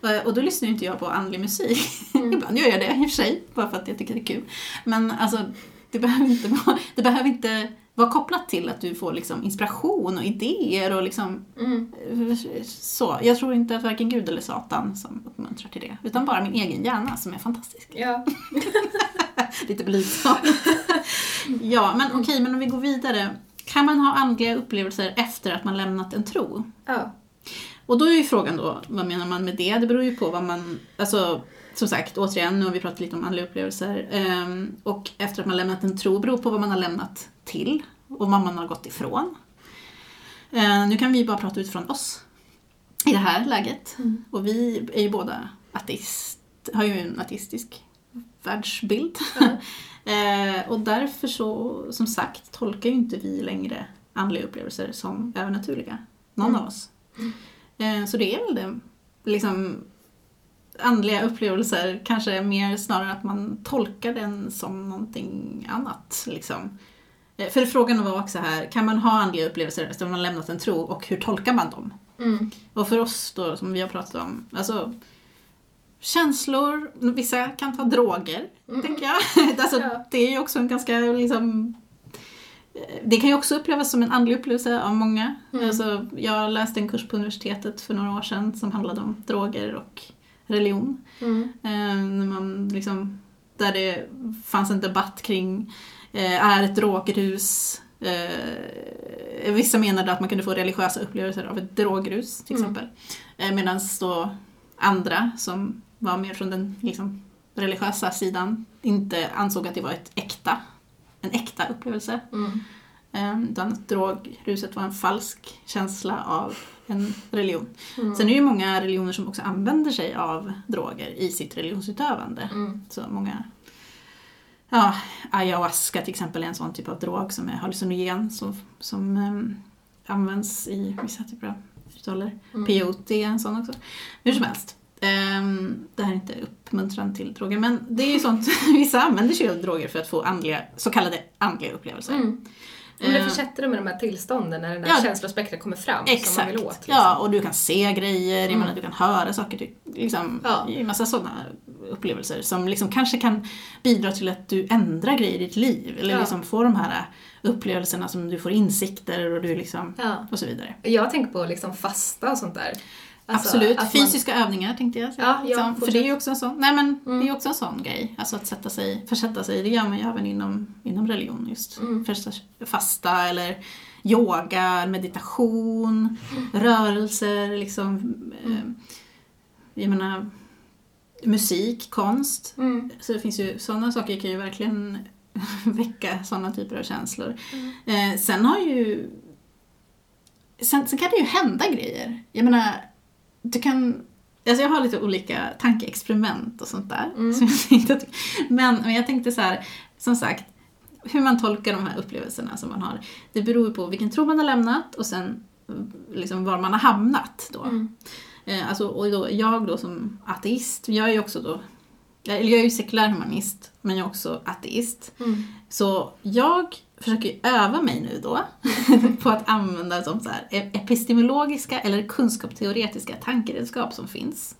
Eh, Och då lyssnar ju inte jag på andlig musik. Mm. Ibland gör jag det i och för sig, bara för att jag tycker det är kul. Men alltså, det behöver inte vara, det behöver inte vara kopplat till att du får liksom inspiration och idéer och liksom Mm. eh, så. Jag tror inte att varken Gud eller Satan som uppmuntrar till det, utan bara min egen hjärna som är fantastisk. Ja. Lite blygsamt. ja, men okej, men om vi går vidare. Kan man ha andliga upplevelser efter att man lämnat en tro? ja. Och då är ju frågan då, vad menar man med det? Det beror ju på vad man, alltså som sagt, återigen, nu har vi pratat lite om andliga upplevelser. Ehm, och efter att man lämnat en tro beror på vad man har lämnat till och vad man har gått ifrån. Ehm, nu kan vi bara prata utifrån oss i det här läget. Och vi är ju båda ateist, har ju en ateistisk världsbild. Ehm, och därför så, som sagt, tolkar ju inte vi längre andliga upplevelser som övernaturliga. Någon av oss. Så det är väl det, liksom andliga upplevelser kanske är mer snarare att man tolkar den som någonting annat. Liksom. Eh, För frågan var också här, kan man ha andliga upplevelser efter man lämnat en tro och hur tolkar man dem? Mm. Och för oss då, som vi har pratat om, alltså känslor, vissa kan ta droger, tänker jag. alltså, Ja. Det är ju också en ganska liksom det kan ju också upplevas som en andlig upplevelse av många. Mm. Alltså, jag läste en kurs på universitetet för några år sedan som handlade om droger och religion. Mm. Eh, när man liksom, där det fanns en debatt kring, eh, är ett drogrus Eh, vissa menade att man kunde få religiösa upplevelser av ett drogrus till Mm. exempel. Eh, Medan då andra som var mer från den liksom, religiösa sidan inte ansåg att det var ett äkta, en äkta upplevelse. Mm. Eh, utan att drogruset var en falsk känsla av en religion. Mm. Sen är det ju många religioner som också använder sig av droger i sitt religionsutövande. Mm. Så många Ja, ayahuasca till exempel är en sån typ av drog som är hallucinogen som, som ehm, används i vissa typer av ritualer. Mm. Peyote är en sån också. Hur som helst. ehm, det här är inte uppmuntran till droger men det är ju sånt, vissa använder sig av droger för att få andliga, så kallade andliga upplevelser. Mm. Men det Eh, försätter de med de här tillstånden när den här Ja. känslospektrat kommer fram som man Exakt. vill åt. Liksom. Ja, och du kan se grejer, Mm. menar, du kan höra saker, du, liksom, Ja. en massa sådana upplevelser som liksom kanske kan bidra till att du ändrar grejer i ditt liv. Eller Ja. liksom får de här upplevelserna som du får insikter och du liksom, Ja. och så vidare. Jag tänker på liksom fasta och sånt där. Alltså, Absolut, man- fysiska övningar tänkte jag säga. Ja, ja, liksom, för fortsätt. det är ju också en sån, nej men det är Mm. också en sån grej. Alltså att sätta sig, försätta sig, det gör man ju även inom, inom religion just. Mm. Första, fasta eller yoga, meditation, rörelser, liksom. Eh, jag menar, musik, konst. Mm. Så det finns ju, sådana saker kan ju verkligen väcka sådana typer av känslor. Mm. Eh, sen har ju... Sen, sen kan det ju hända grejer. Jag menar, du kan... Alltså jag har lite olika tankeexperiment och sånt där. Mm. Som jag tänkte men, men jag tänkte så här, som sagt, hur man tolkar de här upplevelserna som man har. Det beror på vilken tro man har lämnat och sen liksom var man har hamnat då. Mm. Eh, alltså, och då, jag då som ateist, jag är ju också då, eller jag är ju sekulär humanist, men jag är också ateist. Mm. Så jag försöker ju öva mig nu då på att använda som så här, e- epistemologiska eller kunskapsteoretiska tankeredskap som finns.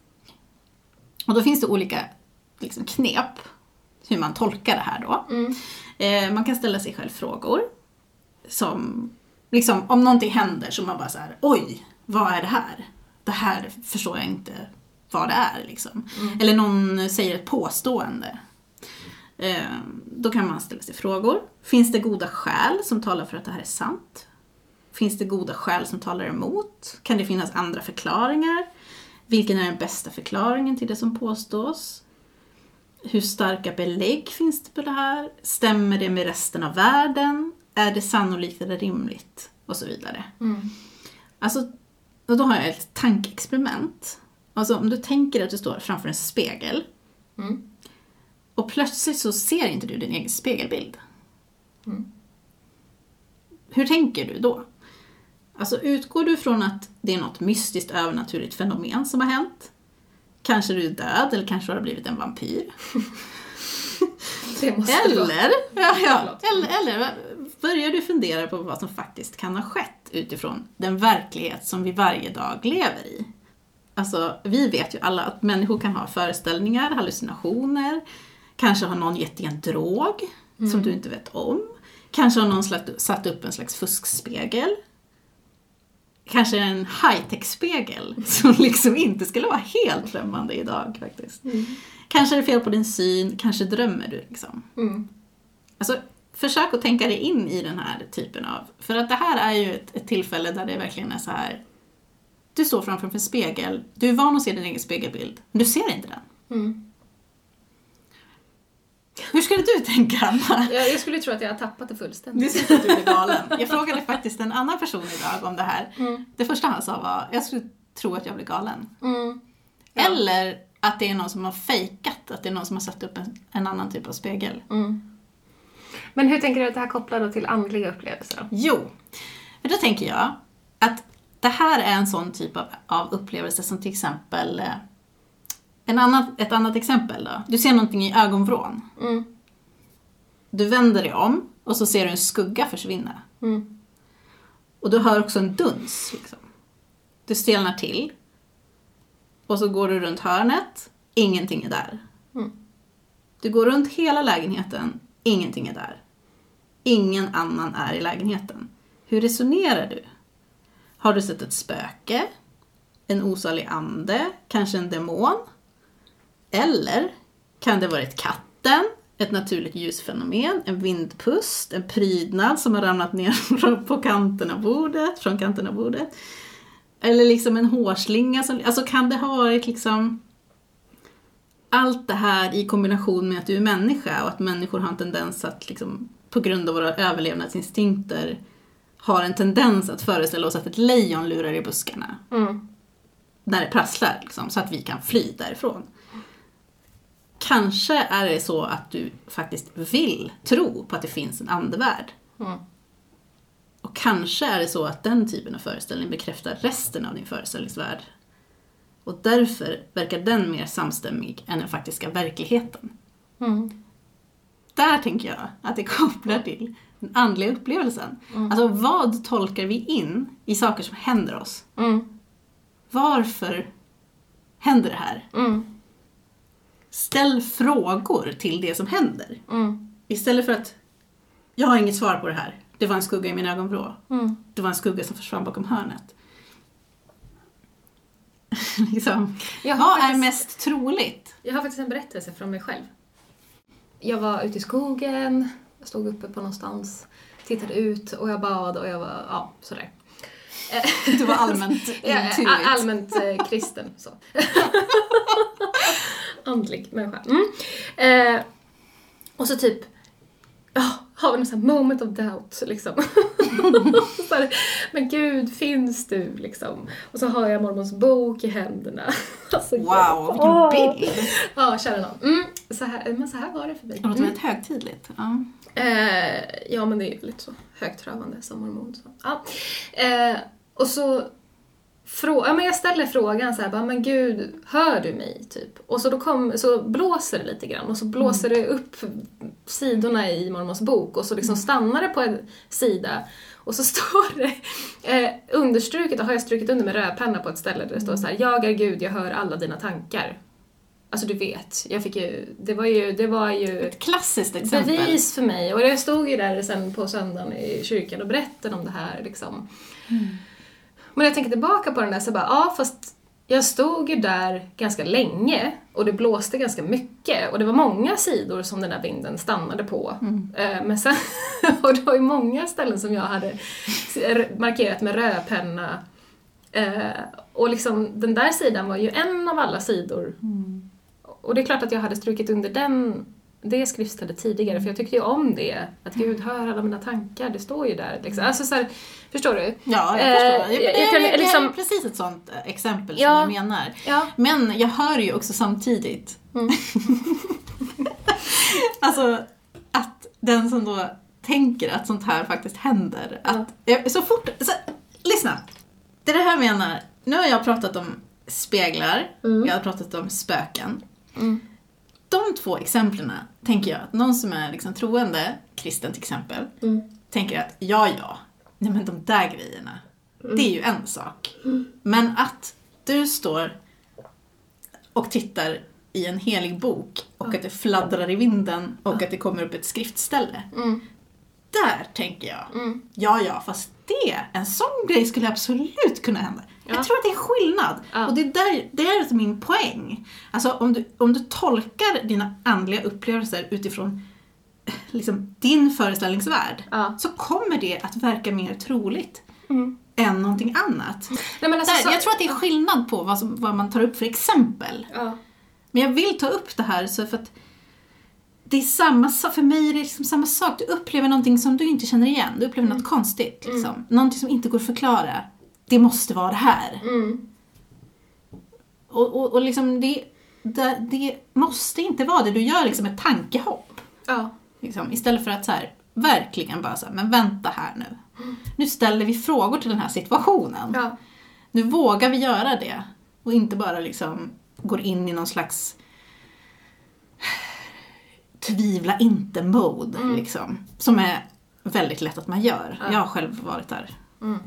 Och då finns det olika liksom, knep hur man tolkar det här då. Mm. Eh, man kan ställa sig själv frågor. Som, liksom, om någonting händer så man bara så här, oj, vad är det här? Det här förstår jag inte vad det är liksom. Mm. Eller någon säger ett påstående. Eh, då kan man ställa sig frågor. Finns det goda skäl som talar för att det här är sant? Finns det goda skäl som talar emot? Kan det finnas andra förklaringar? Vilken är den bästa förklaringen till det som påstås? Hur starka belägg finns det på det här? Stämmer det med resten av världen? Är det sannolikt eller rimligt? Och så vidare. Mm. Alltså, och då har jag ett tankeexperiment. Alltså om du tänker att du står framför en spegel Mm. Och plötsligt så ser inte du din egen spegelbild. Mm. Hur tänker du då? Alltså utgår du från att det är något mystiskt övernaturligt fenomen som har hänt? Kanske du är död eller kanske har du blivit en vampyr? Eller, ja, ja, Förlåt. eller, eller börjar du fundera på vad som faktiskt kan ha skett utifrån den verklighet som vi varje dag lever i? Alltså, vi vet ju alla att människor kan ha föreställningar, hallucinationer, kanske har någon gett dig en drog som du inte vet om, kanske har någon satt upp en slags fuskspegel, kanske en high-tech-spegel som liksom inte skulle vara helt främmande idag faktiskt. Mm. Kanske är det fel på din syn, kanske drömmer du liksom. Mm. Alltså, försök att tänka dig in i den här typen av... För att det här är ju ett, ett tillfälle där det verkligen är så här... Du står framför en spegel, du är van att se din egen spegelbild, men du ser inte den. Mm. Hur skulle du tänka, Anna? Jag, jag skulle tro att jag har tappat det fullständigt. Du ut att du blir galen. Jag frågade faktiskt en annan person idag om det här. Mm. Det första han sa var, jag skulle tro att jag blir galen. Mm. Ja. Eller att det är någon som har fejkat, att det är någon som har satt upp en, en annan typ av spegel. Mm. Men hur tänker du att det här kopplar då till andliga upplevelser? Jo, men då tänker jag att det här är en sån typ av, av upplevelse som till exempel eh, en annan, ett annat exempel då. Du ser någonting i ögonvrån. Mm. Du vänder dig om och så ser du en skugga försvinna. Mm. Och du hör också en duns. Liksom. Du stelnar till. Och så går du runt hörnet. Ingenting är där. Mm. Du går runt hela lägenheten. Ingenting är där. Ingen annan är i lägenheten. Hur resonerar du? Har du sett ett spöke? En osalig ande? Kanske en demon? Eller kan det varit katten? Ett naturligt ljusfenomen? En vindpust? En prydnad som har ramlat ner på kanten av bordet, från kanten av bordet? Eller liksom en hårslinga som... Alltså kan det ha varit liksom allt det här i kombination med att du är människa och att människor har en tendens att liksom, på grund av våra överlevnadsinstinkter har en tendens att föreställa oss att ett lejon lurar i buskarna Mm. när det prasslar, liksom, så att vi kan fly därifrån. Kanske är det så att du faktiskt vill tro på att det finns en andevärld. Mm. Och kanske är det så att den typen av föreställning bekräftar resten av din föreställningsvärld. Och därför verkar den mer samstämmig än den faktiska verkligheten. Mm. Där tänker jag att det kopplar till den andliga upplevelsen. Mm. Alltså vad tolkar vi in i saker som händer oss? Mm. Varför händer det här? Mm. Ställ frågor till det som händer. Mm. Istället för att jag har inget svar på det här. Det var en skugga i min ögonvrå. Mm. Det var en skugga som försvann bakom hörnet. liksom. Jag Vad är faktiskt- mest troligt? Jag har faktiskt en berättelse från mig själv. Jag var ute i skogen, jag stod uppe på någonstans, tittade ut och jag bad och jag var, ja, sådär. Du var allmänt är intuit. allmänt eh, kristen, så. Andlig människa. Mm. Eh, och så typ, ja, har vi någon sån här moment of doubt liksom. så här, men gud, finns du liksom? Och så har jag mormons bok i händerna. alltså, Wow, vilken bild! Ja, kära nån. Mm, så här, men så här var det för mig. Det låter Mm. väldigt högtidligt. Ja. Eh, ja, men det är ju lite så högtravande som mormon. Så. Ja. Eh, och så frå- ja, men jag ställer frågan så här, bara, men gud, hör du mig? Typ. Och så, då kom, så blåser det lite grann och så blåser det upp sidorna i mormons bok och så liksom stannar det på en sida och så står det eh, understruket, och har jag strukit under med rödpenna på ett ställe där det står så här, jag är Gud, jag hör alla dina tankar. Alltså du vet, jag fick ju, det var ju, det var ju Ett klassiskt exempel. bevis för mig. Och jag stod ju där sen på söndagen i kyrkan och berättade om det här. Liksom. Men jag tänker tillbaka på den där så bara, ja fast jag stod ju där ganska länge och det blåste ganska mycket och det var många sidor som den där vinden stannade på. Eh, Men sen, och det var ju många ställen som jag hade markerat med rödpenna. Eh, Och liksom den där sidan var ju en av alla sidor och det är klart att jag hade strukit under den, det skriftstället tidigare, för jag tyckte ju om det. Att Gud hör alla mina tankar, det står ju där. Liksom. Alltså, så här, förstår du? Ja, jag Eh, förstår. jag- det, jag är, kan det är liksom- precis ett sånt eh, exempel Ja. som jag menar. Ja. Men jag hör ju också samtidigt Mm. alltså att den som då tänker att sånt här faktiskt händer. Att, jag- så fort, så, lyssna! Det är det här jag menar. Nu har jag pratat om speglar, Mm. jag har pratat om spöken. Mm. De två exemplen tänker jag att någon som är liksom troende, kristen till exempel, Mm. tänker att ja, ja, nej men de där grejerna, det är ju en sak. Men att du står och tittar i en helig bok och att det fladdrar i vinden och att det kommer upp ett skriftställe. Mm. Där tänker jag, Mm. ja, ja, fast det, en sån grej skulle absolut kunna hända. Ja. Jag tror att det är skillnad. Ja. Och det är, där, det är alltså min poäng. Alltså om du, om du tolkar dina andliga upplevelser utifrån eh, liksom, din föreställningsvärld Ja. så kommer det att verka mer troligt Mm. än någonting annat. Nej, men alltså, Där, så- jag tror att det är skillnad på vad, som, vad man tar upp för exempel. Ja. Men jag vill ta upp det här så för att det är samma sak, för mig är det liksom samma sak. Du upplever någonting som du inte känner igen. Du upplever något konstigt. Liksom. Någonting som inte går att förklara. Det måste vara det här. Mm. Och, och, och liksom det, det, det måste inte vara det. Du gör liksom ett tankehopp. Ja. Liksom, istället för att så här, verkligen bara så här, men vänta här nu. Nu ställer vi frågor till den här situationen. Ja. Nu vågar vi göra det. Och inte bara liksom går in i någon slags tvivla inte-mode. Liksom, som är väldigt lätt att man gör. Ja. Jag har själv varit där. Mm.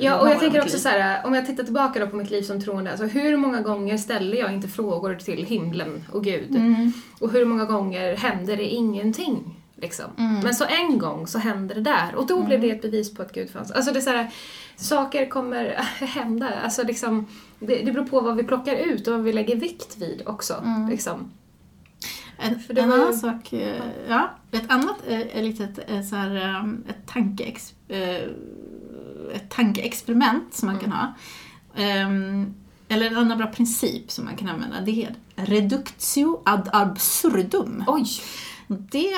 Ja, och jag tänker också så här, om jag tittar tillbaka då på mitt liv som troende, alltså hur många gånger ställde jag inte frågor till himlen och Gud? Mm. Och hur många gånger hände det ingenting? Liksom. Mm. Men så en gång så hände det där och då blev det ett bevis på att Gud fanns. Alltså det är så här, saker kommer hända. Alltså liksom, det, det beror på vad vi plockar ut och vad vi lägger vikt vid också. Mm. Liksom. En, För det en ju- annan sak, eh, ja, ett annat är litet eh, så här, ett, tankeex, eh, ett tankeexperiment som man kan ha. Ehm, eller en annan bra princip som man kan använda, det är reductio ad absurdum. Oj! Det,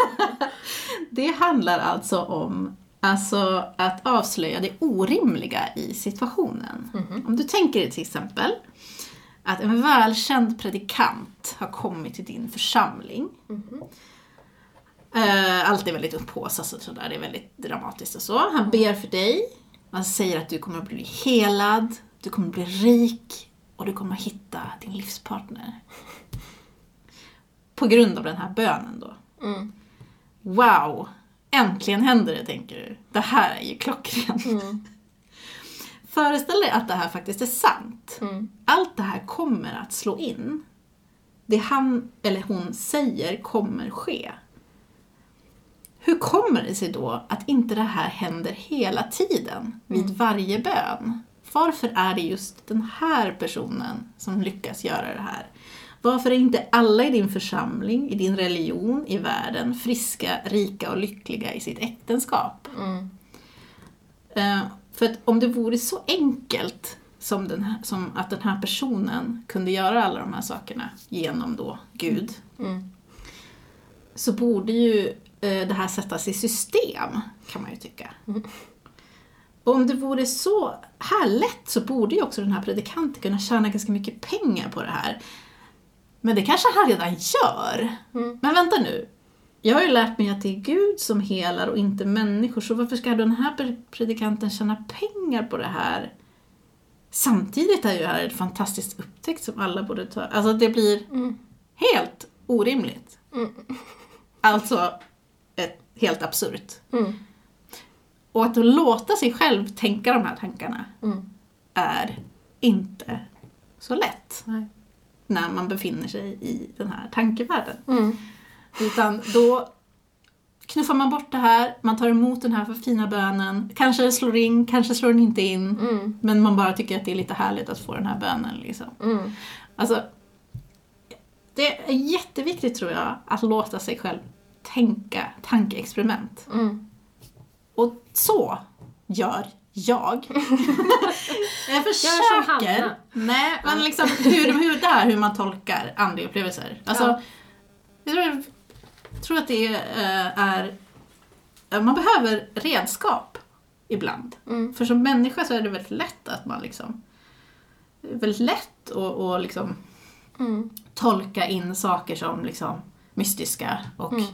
det handlar alltså om alltså, att avslöja det orimliga i situationen. Om du tänker dig till exempel att en välkänd predikant har kommit till din församling. Eh, Allt är väldigt upphaussat och sådär, det är väldigt dramatiskt och så. Han ber för dig, han säger att du kommer att bli helad, du kommer att bli rik och du kommer att hitta din livspartner. På grund av den här bönen då. Mm. Wow! Äntligen händer det, tänker du. Det här är ju klockrent. Mm. Föreställ dig att det här faktiskt är sant. Mm. Allt det här kommer att slå in. Det han eller hon säger kommer ske. Hur kommer det sig då att inte det här händer hela tiden, vid varje bön? Varför är det just den här personen som lyckas göra det här? Varför är inte alla i din församling, i din religion, i världen friska, rika och lyckliga i sitt äktenskap? Mm. Eh, för att om det vore så enkelt som, den som att den här personen kunde göra alla de här sakerna genom då Gud, Mm. så borde ju det här sättas i system, kan man ju tycka. Och om det vore så här lätt så borde ju också den här predikanten kunna tjäna ganska mycket pengar på det här. Men det kanske han redan gör. Mm. Men vänta nu. Jag har ju lärt mig att det är Gud som helar och inte människor, så varför ska den här pre- predikanten tjäna pengar på det här? Samtidigt är ju det här ett fantastiskt upptäckt som alla borde ta. Alltså det blir Mm. helt orimligt. Mm. Alltså helt absurt. Mm. Och att låta sig själv tänka de här tankarna Mm. är inte så lätt Nej. när man befinner sig i den här tankevärlden. Mm. Utan då knuffar man bort det här, man tar emot den här fina bönen, kanske det slår in, kanske slår den inte in, Mm. men man bara tycker att det är lite härligt att få den här bönen. Liksom. Mm. Alltså, det är jätteviktigt tror jag att låta sig själv tänka tankeexperiment. Mm. Och så gör jag. jag försöker. Nej, men liksom hur, hur, det här hur man tolkar andliga upplevelser. Alltså, Ja. jag tror, tror att det eh, är... Man behöver redskap ibland. Mm. För som människa så är det väldigt lätt att man liksom... Är väldigt lätt att, att liksom Mm. tolka in saker som liksom mystiska och Mm.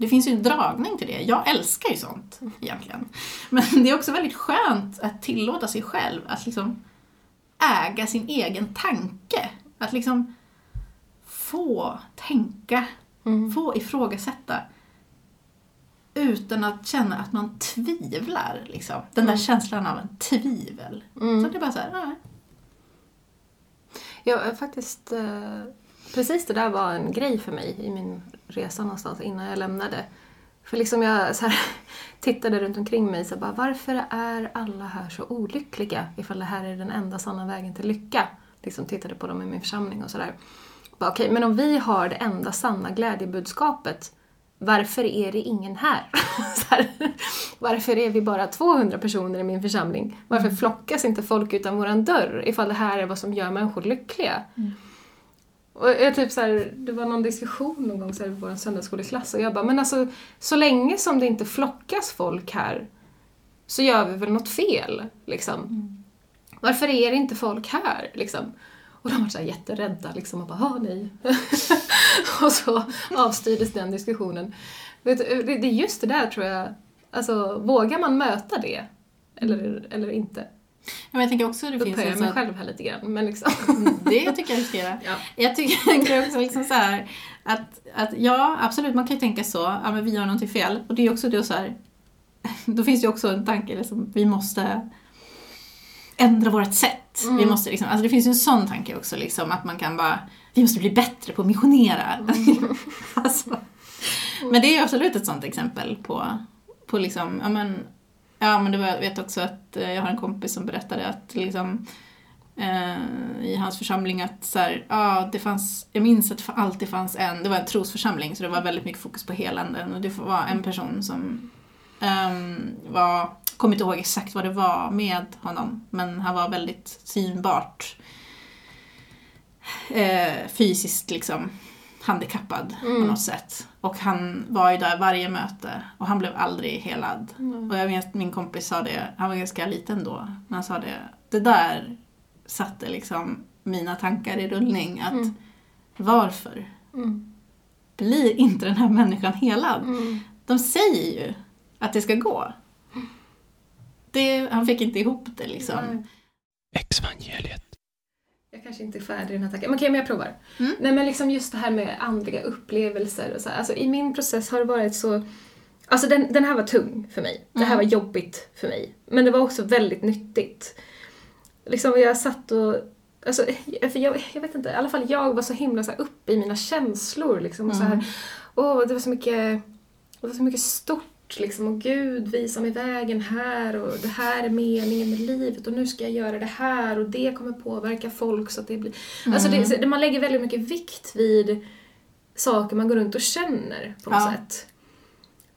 Det finns ju en dragning till det. Jag älskar ju sånt egentligen. Men det är också väldigt skönt att tillåta sig själv att liksom äga sin egen tanke. Att liksom få tänka, Mm. få ifrågasätta utan att känna att man tvivlar. Liksom. Den där Mm. känslan av en tvivel. Mm. Så det är bara så här, nej. Ja, faktiskt. Eh, precis det där var en grej för mig i min resa någonstans innan jag lämnade. För liksom jag så här, tittade runt omkring mig så bara, varför är alla här så olyckliga ifall det här är den enda sanna vägen till lycka? Liksom tittade på dem i min församling och sådär. Okej, men om vi har det enda sanna glädjebudskapet, varför är det ingen här? här varför är vi bara 200 personer i min församling? Varför flockas inte folk utan våran dörr ifall det här är vad som gör människor lyckliga? Och jag typ så här, det var någon diskussion någon gång så här, i vår söndagsskoleklass och jag bara, men alltså så länge som det inte flockas folk här så gör vi väl något fel, liksom. Varför är det inte folk här, liksom? Och de var så här jätterädda liksom och bara, ah nej. och så avstyrdes den diskussionen. Vet du, det det är just det där tror jag, alltså vågar man möta det? Eller, eller inte? Men jag tänker också att det finns Upphöjer en jag sån mig själv här lite grann, men liksom. Det tycker jag du ska göra. Ja. Jag tycker också liksom så här att, att ja, absolut, man kan ju tänka så, ja men vi gör någonting fel. Och det är också det så här, då finns det ju också en tanke liksom, vi måste ändra vårt sätt. Mm. Vi måste liksom, alltså det finns ju en sån tanke också liksom, att man kan bara, vi måste bli bättre på att missionera. Mm. alltså, Men det är absolut ett sånt exempel på, på liksom, ja men, ja men det var, jag vet också att eh, jag har en kompis som berättade att liksom eh, i hans församling att så här, ja, det fanns, jag minns att det alltid fanns en, det var en trosförsamling så det var väldigt mycket fokus på helanden och det var en person som um, var, kommer inte ihåg exakt vad det var med honom, men han var väldigt synbart eh, fysiskt liksom handikappad på något sätt. Och han var ju där varje möte och han blev aldrig helad. Och jag vet min kompis sa det, han var ganska liten då, men han sa det, det där satte liksom mina tankar i rullning att varför Mm. blir inte den här människan helad? Mm. De säger ju att det ska gå. Det, han fick inte ihop det liksom. Exvangeliet. Kanske inte är färdig i den här tanken. Men okej, men jag provar. Mm. Nej men liksom just det här med andliga upplevelser och så här. Alltså i min process har det varit så... Alltså den, den här var tung för mig. Det här Mm. var jobbigt för mig. Men det var också väldigt nyttigt. Liksom jag satt och... Alltså, för jag, jag vet inte, i alla fall jag var så himla så här uppe i mina känslor liksom. Och så här, åh, det var så mycket... Det var så mycket stort liksom. Och Gud visar mig vägen här och det här är meningen med livet och nu ska jag göra det här och det kommer påverka folk så att det blir... Alltså det, så- man lägger väldigt mycket vikt vid saker man går runt och känner på något Ja. sätt.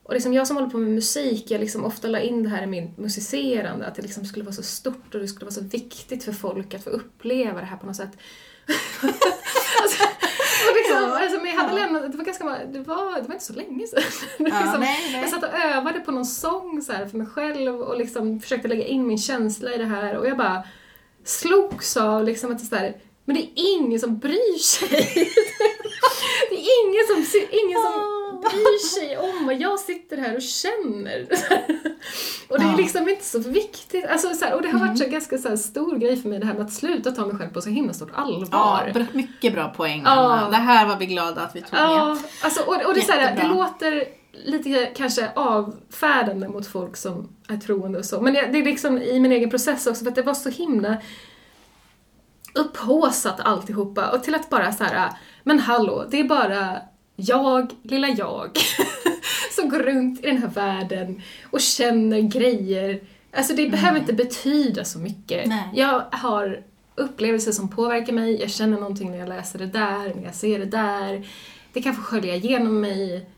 Och liksom jag som håller på med musik, jag liksom ofta la in det här i min musicerande, att det liksom skulle vara så stort och det skulle vara så viktigt för folk att få uppleva det här på något sätt. alltså, och liksom, alltså, men jag hade lämnat, det var ganska, det var, det var inte så länge sedan. Ja, liksom, nej, nej. Jag satt och övade på någon sång så här för mig själv och liksom försökte lägga in min känsla i det här och jag bara slogs av liksom att det så här, men det är ingen som bryr sig. det är ingen som, ingen som bryr sig om vad jag sitter här och känner. och det är Ja. liksom inte så viktigt. Alltså, så här, och det har varit så ganska så här, stor grej för mig det här med att sluta ta mig själv på så himla stort Ja, allvar. bra- mycket bra poäng Ja. Anna. Det här var vi glada att vi tog med. Ja, alltså, och, och det, så här, det låter lite kanske avfärdande mot folk som är troende och så, men det, det är liksom i min egen process också för att det var så himla upphåsat alltihopa och till att bara så här, men hallå, det är bara jag, lilla jag, som går runt i den här världen och känner grejer. Alltså det behöver inte betyda så mycket. Nej. Jag har upplevelser som påverkar mig, jag känner någonting när jag läser det där, när jag ser det där. Det kan få skölja igenom mig.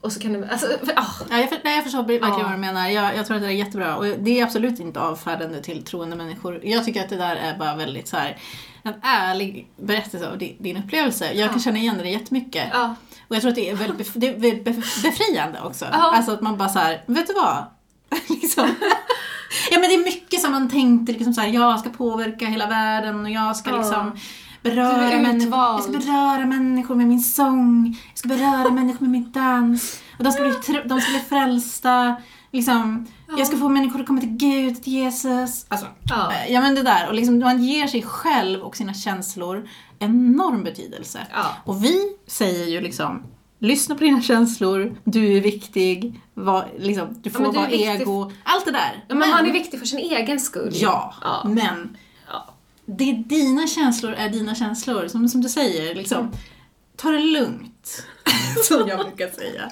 Och så kan det, alltså, ah, Ja, jag, för, nej, jag förstår verkligen Ja. vad du menar. Jag, jag tror att det är jättebra. Och det är absolut inte avfärdande till troende människor. Jag tycker att det där är bara väldigt så här, en ärlig berättelse av din, din upplevelse. Jag kan Ja. känna igen det jättemycket. ja, Och jag tror att det är väldigt, bef- det är befriande också. Ja. Alltså att man bara så här, vet du vad? liksom. Ja men det är mycket som man tänkte, liksom så här, jag ska påverka hela världen och jag ska Ja. liksom beröra, människor, jag ska beröra människor med min sång, jag ska beröra människor med min dans. Och de ska bli, de ska bli frälsta. Liksom, Jag ska få människor att komma till Gud, till Jesus. Alltså, Ja. eh, ja men det där. Och liksom, man ger sig själv och sina känslor enorm betydelse. Ja. Och vi säger ju liksom Lyssna på dina känslor, du är viktig, var, liksom, du får men du vara ego, allt det där. Ja, men man är viktig för sin egen skull. Ja, Ja. men Ja. Det är dina känslor är dina känslor, som, som du säger. Liksom, ta det lugnt, som jag brukar säga.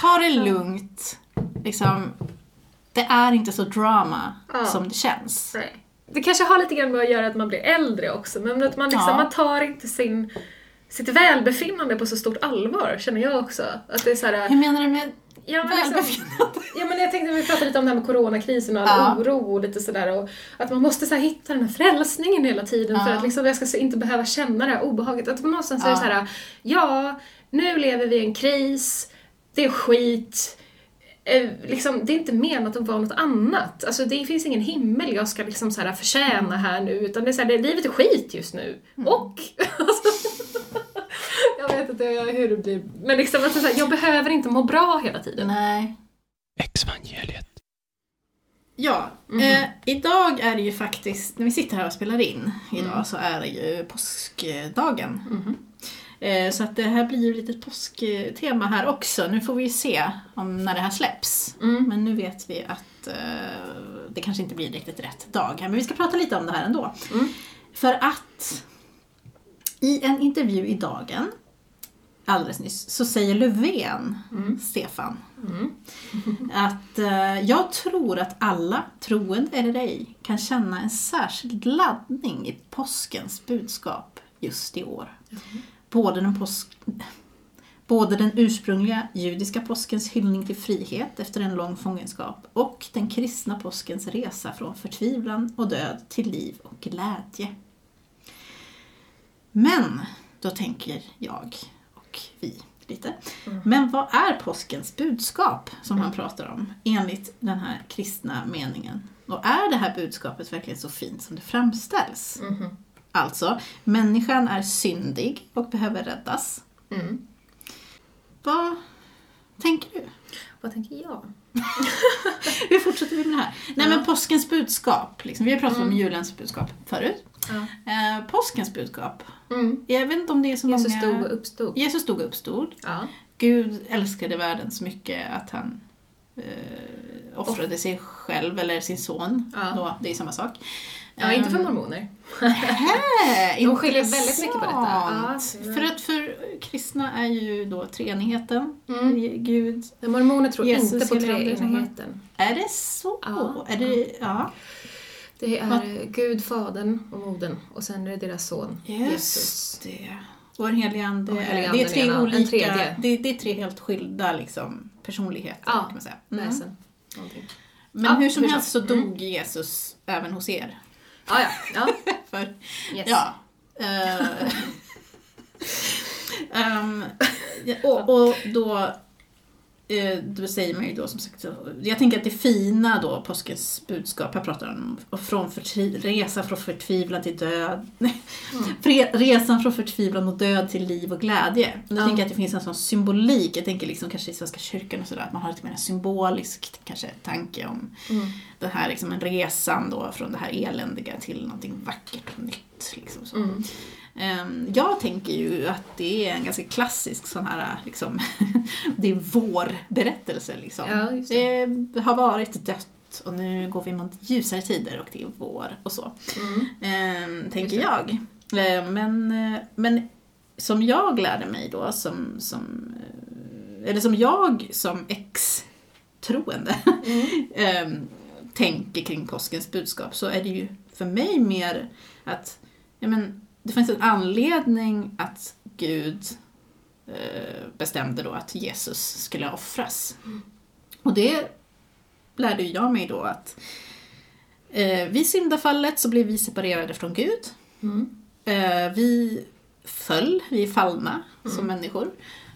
Ta det lugnt. Liksom, det är inte så drama Ja. som det känns. Nej. Det kanske har lite grann med att göra att man blir äldre också, men att man, liksom, Ja. man tar inte sin, sitt välbefinnande på så stort allvar, känner jag också. Att det är så här, Hur menar du med ja, men liksom, ja, men jag tänkte, vi pratade lite om det här med coronakrisen och all Ja. oro och lite sådär, och att man måste så här, hitta den här frälsningen hela tiden för Ja. att liksom, jag ska inte behöva känna det här obehaget. Att på någonstans är det Ja. så här, ja, nu lever vi i en kris, det är skit, eh, liksom, det är inte menat att vara något annat. Alltså det finns ingen himmel jag ska liksom så här förtjäna här nu, utan det är så här, det, livet är skit just nu. Och! Alltså, vet inte hur det blir, men liksom, alltså, så här, jag behöver inte må bra hela tiden. Nej. Exvangeliet. Ja, Mhm. eh, idag är det ju faktiskt, när vi sitter här och spelar in idag Mm. så är det ju påskdagen. Mhm. Eh, så att det här blir ju lite påsktema här också. Nu får vi ju se om när det här släpps. Mm. Men nu vet vi att eh, det kanske inte blir riktigt rätt dag här. Men vi ska prata lite om det här ändå. Mm. För att i en intervju i Dagen alldeles nyss så säger Löfven, Stefan, att eh, jag tror att alla, troende eller ej, kan känna en särskild laddning i påskens budskap just i år. Både den, påsk, både den ursprungliga judiska påskens hyllning till frihet efter en lång fångenskap och den kristna påskens resa från förtvivlan och död till liv och glädje. Men, då tänker jag och vi lite. Men vad är påskens budskap som han pratar om enligt den här kristna meningen? Och är det här budskapet verkligen så fint som det framställs? Alltså, människan är syndig och behöver räddas. Mm. Vad tänker du? Vad tänker jag? Hur fortsätter vi med det här? Nej men påskens budskap, liksom. vi har pratat om julens budskap förut. Ja. Eh, påskens budskap, Mm. jag vet inte om det är så Jesus många... stod och uppstod. Jesus dog och uppstod. Ja. Gud älskade världen så mycket att han eh, offrade sig själv, eller sin son. Ja. Då, det är samma sak. ja, inte för Ehm, mormoner. Hä, De skiljer väldigt mycket på detta. Ja. För att för kristna är ju då treenigheten. Mm. Gud. Mormoner tror Jesus inte på treenigheten. Är det så? Ja. Är det, ja. Det är Gud, Fadern och Modern och sen är det deras son Jesus. Just det. Och en helig ande. Det är tre ena, en olika, tredje. det, det är tre helt skilda liksom, personligheter Ja, kan man säga. Mm. Väsen. Någonting. Men Ja, hur som helst så dog Jesus även hos er. Ja, ja. ja. För, Yes. ja. ehm, ja, och, och då, då säger man ju då som sagt, jag tänker att det fina då, påskens budskap, jag pratar om och från förtvi- resa från förtvivlan till död, Fre- resan från förtvivlan och död till liv och glädje. Och då Ja. tänker jag att det finns en sån symbolik, jag tänker liksom kanske i Svenska kyrkan och sådär, att man har lite mer symbolisk kanske tanke om Mm. den här liksom en resan då från det här eländiga till någonting vackert och nytt. Liksom så. Mm. Ehm, Jag tänker ju att det är en ganska klassisk sån här, liksom, det är vår berättelse liksom. Ja, det. det har varit dött och nu går vi mot ljusare tider och det är vår och så. Mm. Ehm, tänker jag. Ehm, men, men som jag lärde mig då, som, som, eh, eller som jag som ex-troende ehm, tänker kring påskens budskap så är det ju för mig mer att ja, men, det finns en anledning att Gud eh, bestämde då att Jesus skulle offras. Och det lärde jag mig då att eh, vid syndafallet så blev vi separerade från Gud. Mm. Eh, vi föll, vi är fallna som människor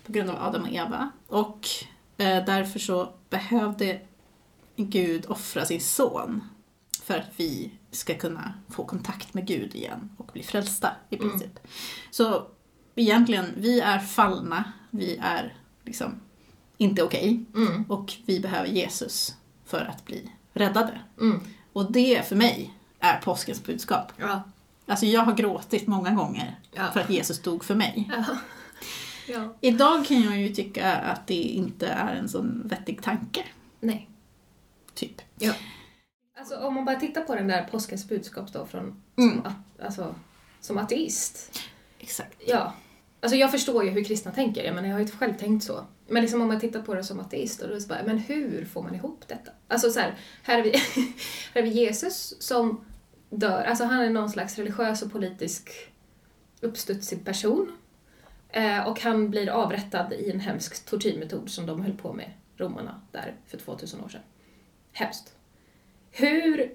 på grund av Adam och Eva. Och eh, därför så behövde Gud offra sin son för att vi ska kunna få kontakt med Gud igen och bli frälsta i princip. Så egentligen, vi är fallna, vi är liksom inte okej Mm. och vi behöver Jesus för att bli räddade. Mm. Och det för mig är påskens budskap. Ja. Alltså jag har gråtit många gånger Ja. för att Jesus dog för mig. Ja. ja. Idag kan jag ju tycka att det inte är en sån vettig tanke, Nej. typ. Ja. Alltså om man bara tittar på den där påskens budskap då från, Mm. som, alltså, som ateist. Exakt. Ja. Alltså jag förstår ju hur kristna tänker, jag, menar, jag har ju själv tänkt så. Men liksom om man tittar på det som ateist, och då är det så bara, men hur får man ihop detta? Alltså så här, här är vi, här är vi Jesus som dör, alltså han är någon slags religiös och politisk uppstudsig person. Eh, och han blir avrättad i en hemsk tortyrmetod som de höll på med, romarna, där för 2000 år sedan. Hemskt. Hur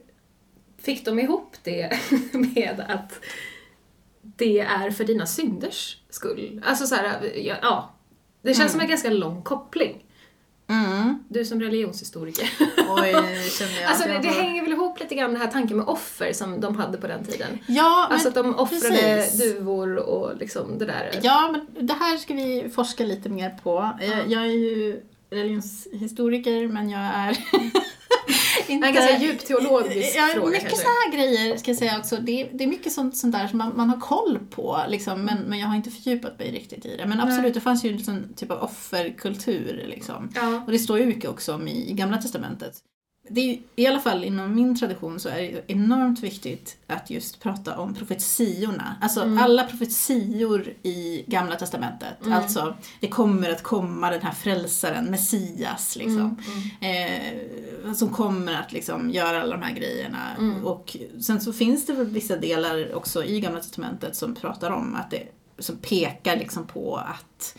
fick de ihop det med att det är för dina synders skull? Alltså så här, ja. Det känns som en ganska lång koppling. Mm. Du som religionshistoriker. Oj, känner jag. Alltså det, det hänger väl ihop lite grann den här tanken med offer som de hade på den tiden. Ja, Alltså att de offrade precis. duvor och liksom det där. ja, men det här ska vi forska lite mer på. Jag, jag är ju religionshistoriker, men jag är inte... En ganska djup teologisk ja, fråga mycket kanske. så här grejer ska jag säga också. Det, det är mycket sånt, sånt där som man, man har koll på, liksom, men, men jag har inte fördjupat mig riktigt i det. Men absolut, Nej. det fanns ju en sån typ av offerkultur. Liksom. Ja. Och det står ju mycket också om i, i Gamla Testamentet. Det är i alla fall inom min tradition så är det enormt viktigt att just prata om profetiorna. Alltså alla profetior i Gamla Testamentet. Alltså, det kommer att komma den här frälsaren, Messias liksom. Eh, som kommer att liksom göra alla de här grejerna. Och sen så finns det väl vissa delar också i Gamla Testamentet som pratar om att det, som pekar liksom på att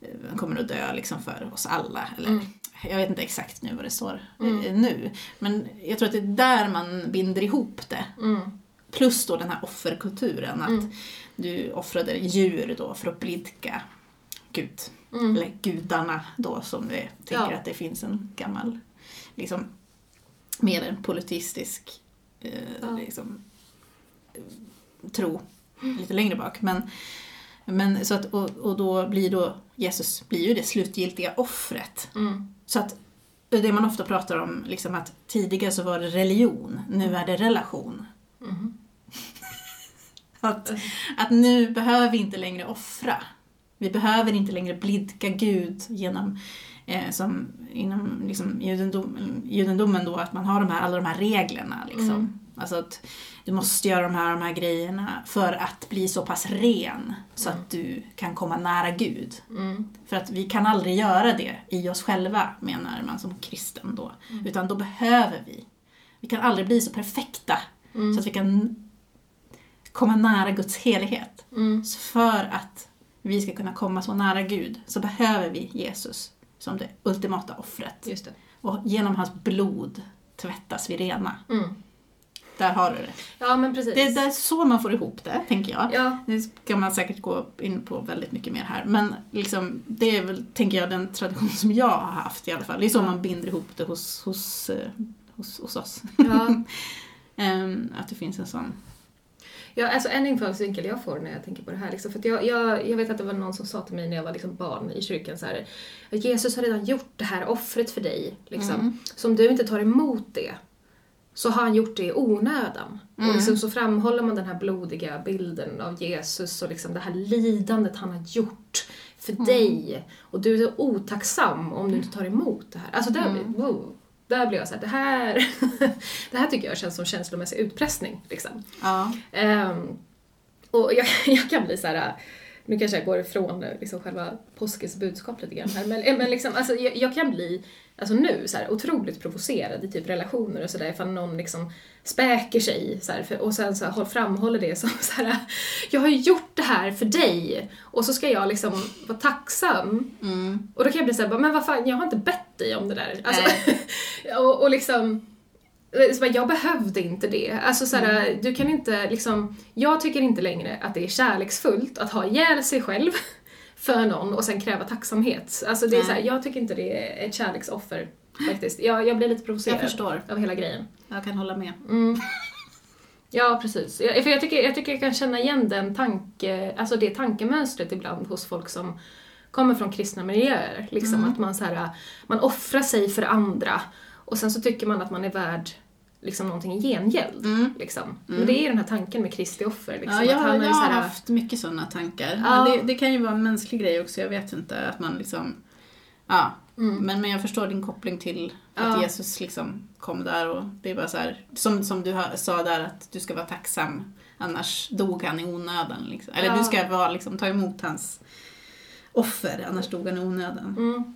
eh, han kommer att dö liksom för oss alla. Eller, Jag vet inte exakt nu vad det står eh, nu. Men jag tror att det är där man binder ihop det. Plus då den här offerkulturen. Att du offrade djur då för att blidka Gud. Eller gudarna då som vi tänker Ja. att det finns en gammal, liksom, mer en politistisk eh, Ja. liksom, eh, tro lite längre bak. Men, men så att, och, och då blir då Jesus blir ju det slutgiltiga offret. Mm. Så att det man ofta pratar om, liksom att tidigare så var det religion, nu är det relation. Mhm. att, att nu behöver vi inte längre offra. Vi behöver inte längre blidka Gud genom, eh, som inom liksom, judendom, judendomen då, att man har de här, alla de här reglerna. Liksom. Mm. Alltså att du måste göra de här, de här grejerna för att bli så pass ren så att du kan komma nära Gud. Mm. För att vi kan aldrig göra det i oss själva, menar man som kristen då. Utan då behöver vi. Vi kan aldrig bli så perfekta så att vi kan komma nära Guds helighet. Mm. Så för att vi ska kunna komma så nära Gud så behöver vi Jesus som det ultimata offret. Just det. Och genom hans blod tvättas vi rena. Mm. Där har du det. Ja, men precis. Det är där så man får ihop det, tänker jag. Ja, Det ska man säkert gå in på väldigt mycket mer här. Men liksom, det är väl, tänker jag, den tradition som jag har haft i alla fall. Det är så man binder ihop det hos, hos, eh, hos, hos oss. ja. Ehm, att det finns en sån. Ja, alltså en infallsvinkel jag får när jag tänker på det här. Liksom, för jag, jag, jag vet att det var någon som sa till mig när jag var liksom barn i kyrkan så här, Jesus har redan gjort det här offret för dig. Liksom. Mm. Så om du inte tar emot det så har han gjort det i onödan. Mm. Och liksom så framhåller man den här blodiga bilden av Jesus och liksom det här lidandet han har gjort för Mm. dig. Och du är otacksam om du inte tar emot det här. Alltså där, Mm. wow, där blir jag så här, det här, det här tycker jag känns som känslomässig utpressning. Liksom. Ja. Ehm, och jag, jag kan bli så här. Nu kanske jag går ifrån liksom själva påskens budskap lite grann här, men, men liksom, alltså, jag, jag kan bli, alltså nu, så här, otroligt provocerad i typ relationer och sådär ifall någon liksom späker sig så här, för, och sen så här, framhåller det som så här, jag har ju gjort det här för dig och så ska jag liksom vara tacksam Mm. och då kan jag bli såhär, men vad fan, jag har inte bett dig om det där. Alltså, och, och liksom, jag behövde inte det. Alltså såhär, du kan inte liksom, jag tycker inte längre att det är kärleksfullt att ha ihjäl sig själv för någon och sen kräva tacksamhet. Alltså det är såhär, jag tycker inte det är ett kärleksoffer faktiskt. Jag, jag blir lite provocerad Jag förstår. av hela grejen. Jag kan hålla med. Mm. Ja, precis. Jag, för jag tycker, jag tycker jag kan känna igen den tanke, alltså det tankemönstret ibland hos folk som kommer från kristna miljöer. Liksom Mm. att man, så här, man offrar sig för andra och sen så tycker man att man är värd liksom någonting i gengäld. Mm. Liksom. Men det är ju den här tanken med Kristi offer. Liksom, Ja, jag, han jag har här, haft mycket sådana tankar. Ja. Men det, det kan ju vara en mänsklig grej också, jag vet inte. Att man liksom... Ja. Mm. Men, men jag förstår din koppling till att Ja. Jesus liksom kom där och det är bara så här, som, som du sa där att du ska vara tacksam, annars dog han i onödan. Liksom. Eller Ja. du ska vara, liksom, ta emot hans offer, annars dog han i onödan. mm,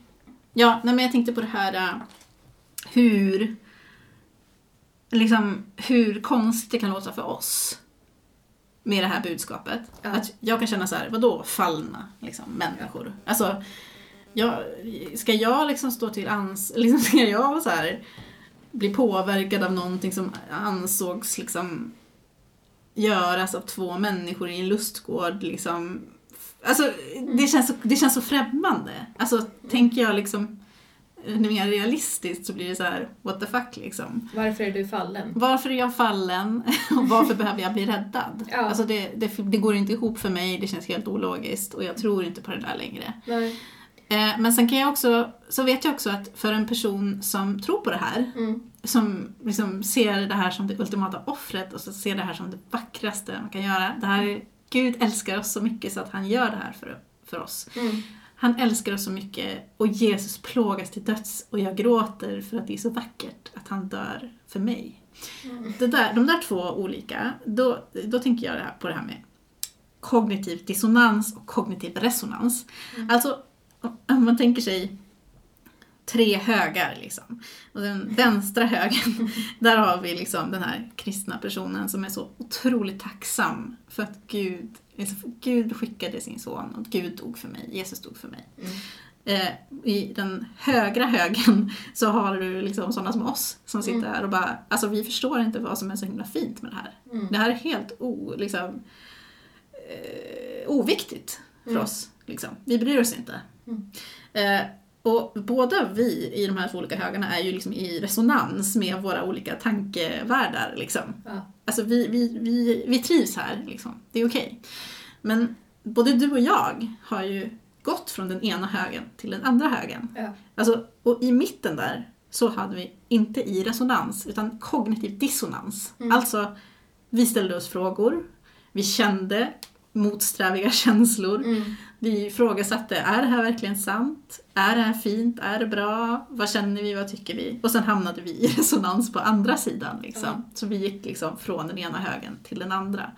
Ja, nej, men jag tänkte på det här äh, hur, liksom, hur konstigt det kan låta för oss med det här budskapet. Ja. Att jag kan känna så här, vadå fallna liksom, människor? Alltså, jag, ska jag liksom stå till ans... Liksom, ska jag så här, bli påverkad av någonting som ansågs liksom göras av två människor i en lustgård liksom. Alltså det känns så, det känns så främmande. Alltså tänker jag liksom mer realistiskt så blir det så här what the fuck liksom. varför är du fallen? Varför är jag fallen och varför behöver jag bli räddad? Ja. Alltså det, det, det går inte ihop för mig, det känns helt ologiskt och jag tror inte på det där längre. Nej. Eh, men sen kan jag också, så vet jag också att för en person som tror på det här Mm. som liksom ser det här som det ultimata offret och så ser det här som det vackraste man kan göra. Det här är, Gud älskar oss så mycket så att han gör det här för, för oss. Mm. Han älskar oss så mycket och Jesus plågas till döds och jag gråter för att det är så vackert att han dör för mig. Det där, de där två olika, då, då tänker jag på det här med kognitiv dissonans och kognitiv resonans. Alltså, om man tänker sig tre högar liksom. Och den vänstra högen, där har vi liksom den här kristna personen som är så otroligt tacksam för att Gud, för Gud skickade sin son och Gud dog för mig, Jesus dog för mig. Eh, I den högra högen så har du liksom sådana som oss som sitter här och bara, alltså vi förstår inte vad som är så himla fint med det här. Det här är helt o, liksom, eh, oviktigt för oss. Liksom. Vi bryr oss inte. Eh, och båda vi i de här två olika högarna är ju liksom i resonans med våra olika tankevärldar. Liksom. Ja. Alltså vi, vi, vi, vi trivs här, liksom. det är okej. Men både du och jag har ju gått från den ena högen till den andra högen. Ja. Alltså, och i mitten där så hade vi inte i resonans utan kognitiv dissonans. Alltså, vi ställde oss frågor, vi kände motsträviga känslor. Vi ifrågasatte, är det här verkligen sant? Är det här fint? Är det bra? Vad känner vi? Vad tycker vi? Och sen hamnade vi i resonans på andra sidan. Liksom. Så vi gick liksom från den ena högen till den andra.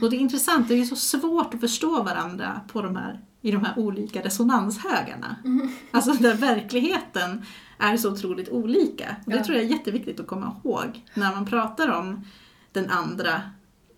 Och det är intressant, det är ju så svårt att förstå varandra på de här, i de här olika resonanshögarna. Alltså där verkligheten är så otroligt olika. Och det tror jag är jätteviktigt att komma ihåg när man pratar om den andra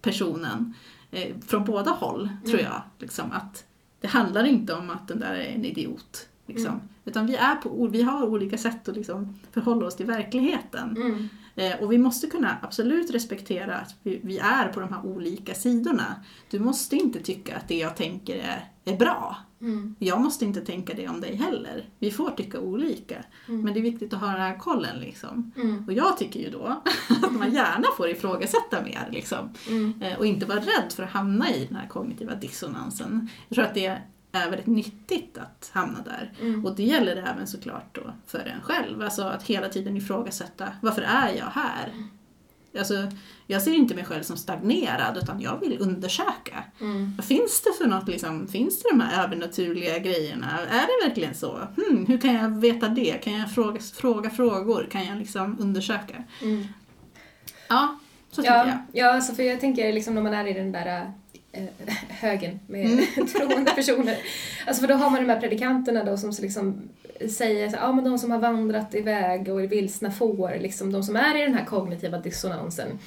personen eh, från båda håll, tror jag. Liksom, att det handlar inte om att den där är en idiot. Liksom. Utan vi, är på, vi har olika sätt att liksom förhålla oss till verkligheten. Mm. Eh, och vi måste kunna absolut respektera att vi, vi är på de här olika sidorna. Du måste inte tycka att det jag tänker är, är bra. Mm. Jag måste inte tänka det om dig heller. Vi får tycka olika. Men det är viktigt att ha den här kollen liksom. Mm. Och jag tycker ju då att man gärna får ifrågasätta mer liksom. Mm. Eh, Och inte vara rädd för att hamna i den här kognitiva dissonansen. Jag tror att det är väldigt nyttigt att hamna där. Mm. Och det gäller även såklart då för en själv. Alltså att hela tiden ifrågasätta, varför är jag här? Alltså, jag ser inte mig själv som stagnerad utan jag vill undersöka. Mm. Vad finns det för något, liksom, finns det de här övernaturliga grejerna? Är det verkligen så? Hmm, hur kan jag veta det? Kan jag fråga, fråga frågor? Kan jag liksom undersöka? Mm. Ja, så tycker Ja, jag. ja alltså för jag tänker liksom när man är i den där eh, högen med Mm. troende personer. Alltså för då har man de här predikanterna då som liksom säger så, ja men de som har vandrat iväg och är vilsna får, liksom de som är i den här kognitiva dissonansen.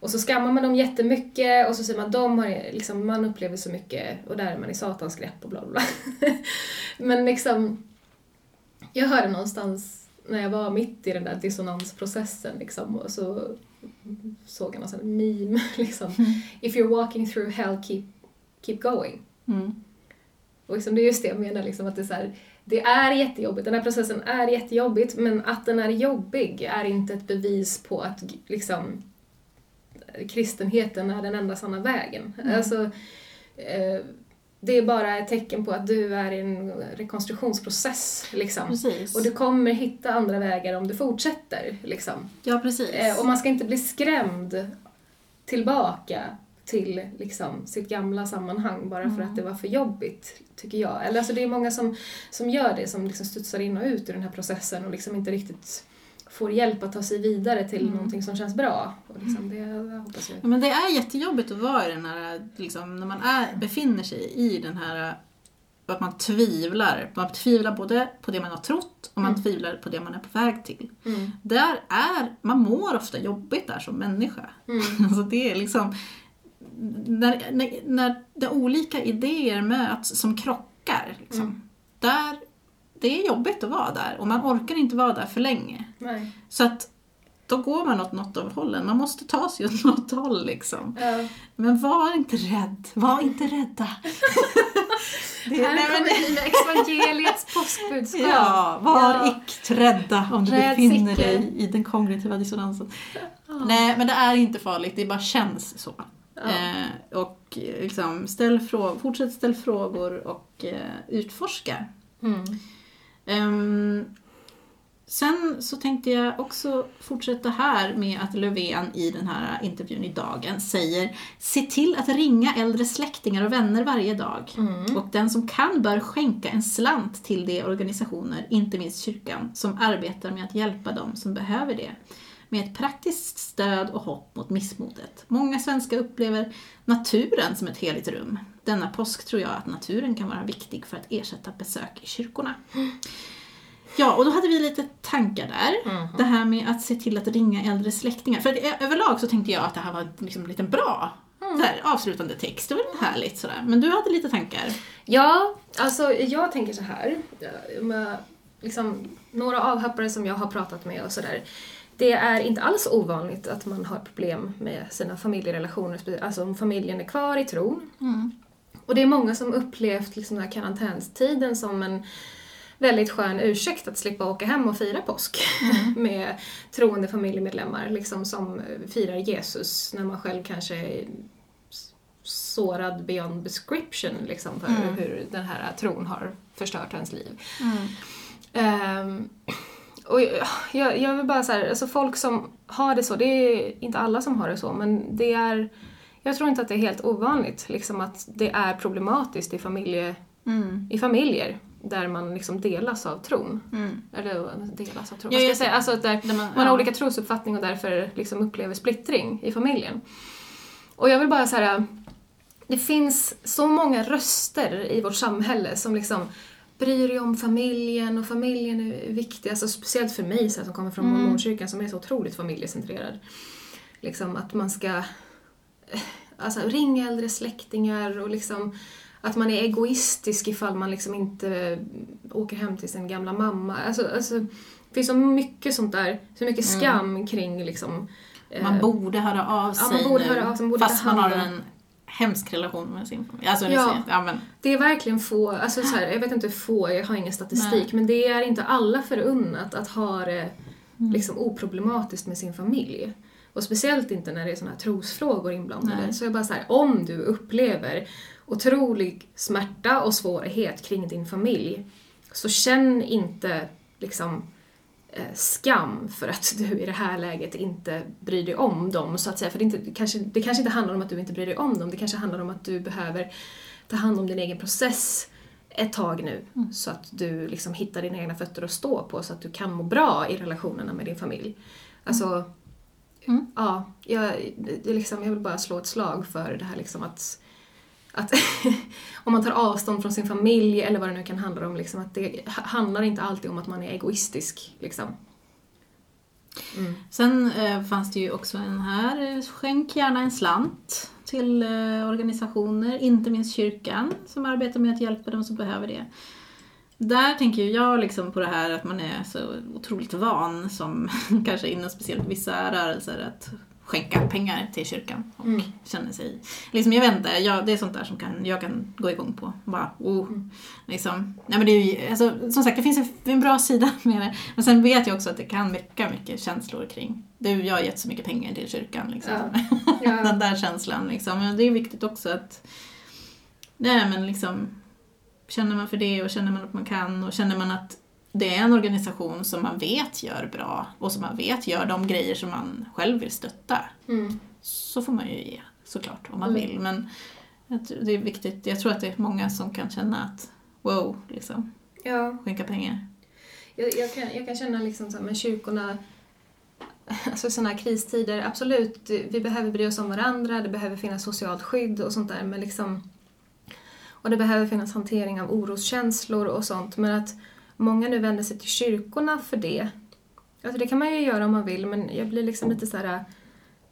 Och så skammar man dem jättemycket och så säger man de har liksom, man upplever så mycket och där är man i satans grepp och bla bla bla. Men liksom, jag hörde någonstans när jag var mitt i den där dissonansprocessen liksom och så såg jag någon sån meme liksom. If you're walking through hell, keep, keep going. Mm. Och liksom, det är just det jag menar, liksom, att det är, här, det är jättejobbigt, den här processen är jättejobbigt, men att den är jobbig är inte ett bevis på att liksom, kristenheten är den enda sanna vägen. Alltså, eh, det är bara ett tecken på att du är i en rekonstruktionsprocess. Liksom. Precis. Och du kommer hitta andra vägar om du fortsätter. Liksom. Ja, precis. Eh, och man ska inte bli skrämd tillbaka till liksom, sitt gamla sammanhang bara för att det var för jobbigt, tycker jag. Eller alltså, det är många som, som gör det, som liksom studsar in och ut ur den här processen och liksom inte riktigt får hjälp att ta sig vidare till någonting som känns bra. Och liksom, det jag hoppas jag. Ja, men det är jättejobbigt att vara i den här, liksom, när man är, befinner sig i den här, att man tvivlar. Man tvivlar både på det man har trott och man tvivlar på det man är på väg till. Mm. Där är, man mår ofta jobbigt där som människa. Mm. Alltså det är liksom, när, när, när de olika idéer möts som krockar, liksom, Mm. där, det är jobbigt att vara där och man orkar inte vara där för länge. Nej. Så att då går man åt något av hållen. Man måste ta sig åt något håll liksom. Ja. Men var inte rädd. Var inte rädda. det, Här nej, men, kommer vi med evangeliets påskbudskap. ja, var Ja. icke rädda om du Räds befinner icke. dig i den kognitiva dissonansen. Nej, men det är inte farligt. Det bara känns så. Ja. Eh, och eh, liksom, ställ frå- fortsätt ställa frågor och eh, utforska. Mm. Ehm, Sen så tänkte jag också fortsätta här med att Löfven i den här intervjun i Dagen säger Se till att ringa äldre släktingar och vänner varje dag. Och den som kan bör skänka en slant till de organisationer, inte minst kyrkan, som arbetar med att hjälpa dem som behöver det. Med ett praktiskt stöd och hopp mot missmodet. Många svenskar upplever naturen som ett heligt rum. Denna påsk tror jag att naturen kan vara viktig för att ersätta besök i kyrkorna. Ja, och då hade vi lite tankar där. Mhm. Det här med att se till att ringa äldre släktingar. För ö- överlag så tänkte jag att det här var liksom en liten bra Mm. så här, avslutande text. Det var härligt sådär. Men du hade lite tankar. Ja, alltså jag tänker så här. eh, Med, liksom, några avhoppare som jag har pratat med och sådär. Det är inte alls ovanligt att man har problem med sina familjerelationer, alltså om familjen är kvar i tron. Och det är många som upplevt liksom den här karantänstiden som en väldigt skön ursäkt att slippa åka hem och fira påsk med troende familjemedlemmar liksom som firar Jesus när man själv kanske är sårad beyond description liksom för hur den här tron har förstört ens liv. Ehm, och jag- jag, vill bara så här, alltså folk som har det så, det är inte alla som har det så, men det är, jag tror inte att det är helt ovanligt liksom att det är problematiskt i, familje, i familjer där man liksom delas av tron. Eller delas av tron, Ja, vad ska jag- säga? Alltså där Där man- man, har ja. olika trosuppfattning och därför liksom upplever splittring i familjen. Och jag vill bara säga, det finns så många röster i vårt samhälle som liksom bryr dig om familjen och familjen är viktig, alltså speciellt för mig så här, som kommer från mormonkyrkan som är så otroligt familjecentrerad. Liksom att man ska eh, alltså, ringa äldre släktingar och liksom att man är egoistisk ifall man liksom inte åker hem till sin gamla mamma. Alltså, alltså, det finns så mycket sånt där, så mycket skam kring liksom eh, Man borde höra av sig man borde nu, höra av sig, man borde fast man har en hemsk relation med sin familj. Alltså, Ja. ja. ja, men, Det är verkligen få, alltså så här, jag vet inte hur få, jag har ingen statistik, men det är inte alla förunnat att ha det liksom oproblematiskt med sin familj. Och speciellt inte när det är såna här trosfrågor inblandade. Nej. Så jag bara så här, om du upplever otrolig smärta och svårighet kring din familj, så känn inte liksom eh, skam för att du i det här läget inte bryr dig om dem, så att säga. För det, inte, det, kanske, det kanske inte handlar om att du inte bryr dig om dem, det kanske handlar om att du behöver ta hand om din egen process ett tag nu, så att du liksom hittar dina egna fötter att stå på, så att du kan må bra i relationerna med din familj. Alltså, Mm. ja, jag, det liksom, jag vill bara slå ett slag för det här liksom att att om man tar avstånd från sin familj eller vad det nu kan handla om, liksom, att det handlar inte alltid om att man är egoistisk. Liksom. Mm. Sen eh, fanns det ju också en här, eh, skänk gärna en slant till eh, organisationer, inte minst kyrkan, som arbetar med att hjälpa de som behöver det. Där tänker ju jag liksom på det här att man är så otroligt van, som kanske inom speciellt vissa rörelser, att skänka pengar till kyrkan och Mm. känner sig... Liksom, jag vet inte, jag, det är sånt där som kan, jag kan gå igång på. Bara, oh, liksom. Nej, men det är ju, alltså, som sagt, det finns en, en bra sida med det. Men sen vet jag också att det kan väcka mycket känslor kring... Du, jag har gett så mycket pengar till kyrkan. Liksom. Ja. Den där känslan. Liksom. Men det är viktigt också att... Nej, men liksom... Känner man för det och känner man att man kan och känner man att det är en organisation som man vet gör bra och som man vet gör de grejer som man själv vill stötta Mm. så får man ju ge såklart om man Mm. vill. Men det är viktigt, jag tror att det är många som kan känna att wow, liksom, Ja, skänka pengar. jag, jag, kan, jag kan känna liksom så här, med kyrkorna, alltså sådana här kristider, absolut, vi behöver bry oss om varandra, det behöver finnas socialt skydd och sånt där, men liksom och det behöver finnas hantering av oroskänslor och sånt, men att många nu vänder sig till kyrkorna för det. Alltså det kan man ju göra om man vill, men jag blir liksom lite så här.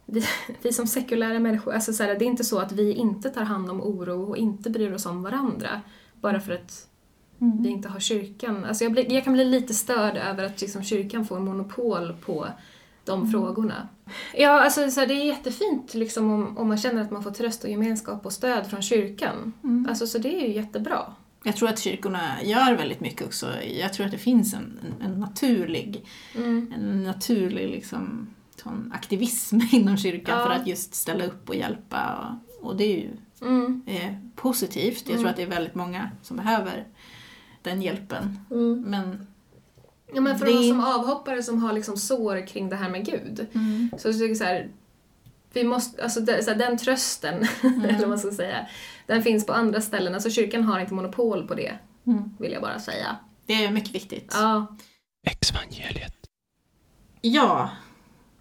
Vi, vi som sekulära människor, alltså så här, det är inte så att vi inte tar hand om oro och inte bryr oss om varandra bara för att vi inte har kyrkan. Alltså jag, blir, jag kan bli lite störd över att liksom kyrkan får monopol på de frågorna. Ja, alltså så här, det är jättefint liksom, om, om man känner att man får tröst och gemenskap och stöd från kyrkan. Alltså, så det är ju jättebra. Jag tror att kyrkorna gör väldigt mycket också. Jag tror att det finns en, en, en naturlig, Mm. en naturlig liksom, sån aktivism inom kyrkan Ja. för att just ställa upp och hjälpa. Och, och det är ju Mm. eh, positivt. Jag tror Mm. att det är väldigt många som behöver den hjälpen. Mm. Men Ja, men för Det- oss som avhoppare som har liksom sår kring det här med Gud. Mm. Så jag tycker så här, vi måste, alltså det, så här, den trösten, eller vad man ska säga, den finns på andra ställen. Alltså kyrkan har inte monopol på det, Mm. vill jag bara säga. Det är mycket viktigt. Ja. Exvangeliet. Ja.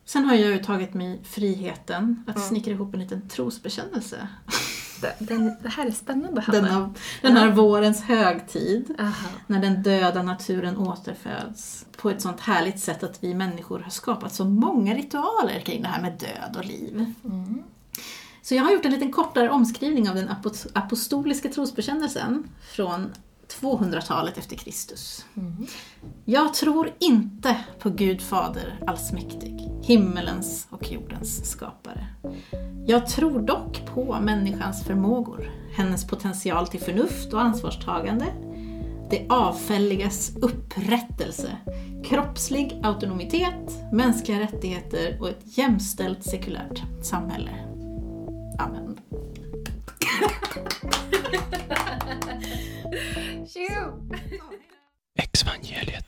Sen har jag ju tagit mig friheten att Mm. snickra ihop en liten trosbekännelse. Den, det här är spännande, Hanna. Denna, den här vårens högtid. Aha. När den döda naturen återföds. På ett sånt härligt sätt att vi människor har skapat så många ritualer kring det här med död och liv. Mm. Så jag har gjort en liten kortare omskrivning av den apo- apostoliska trosbekännelsen från 200-talet efter Kristus. Mm. Jag tror inte på Gud Fader allsmäktig, himmelens och jordens skapare. Jag tror dock på människans förmågor, hennes potential till förnuft och ansvarstagande, det avfälligas upprättelse, kroppslig autonomitet, mänskliga rättigheter och ett jämställt sekulärt samhälle. använd. Exvangeliet.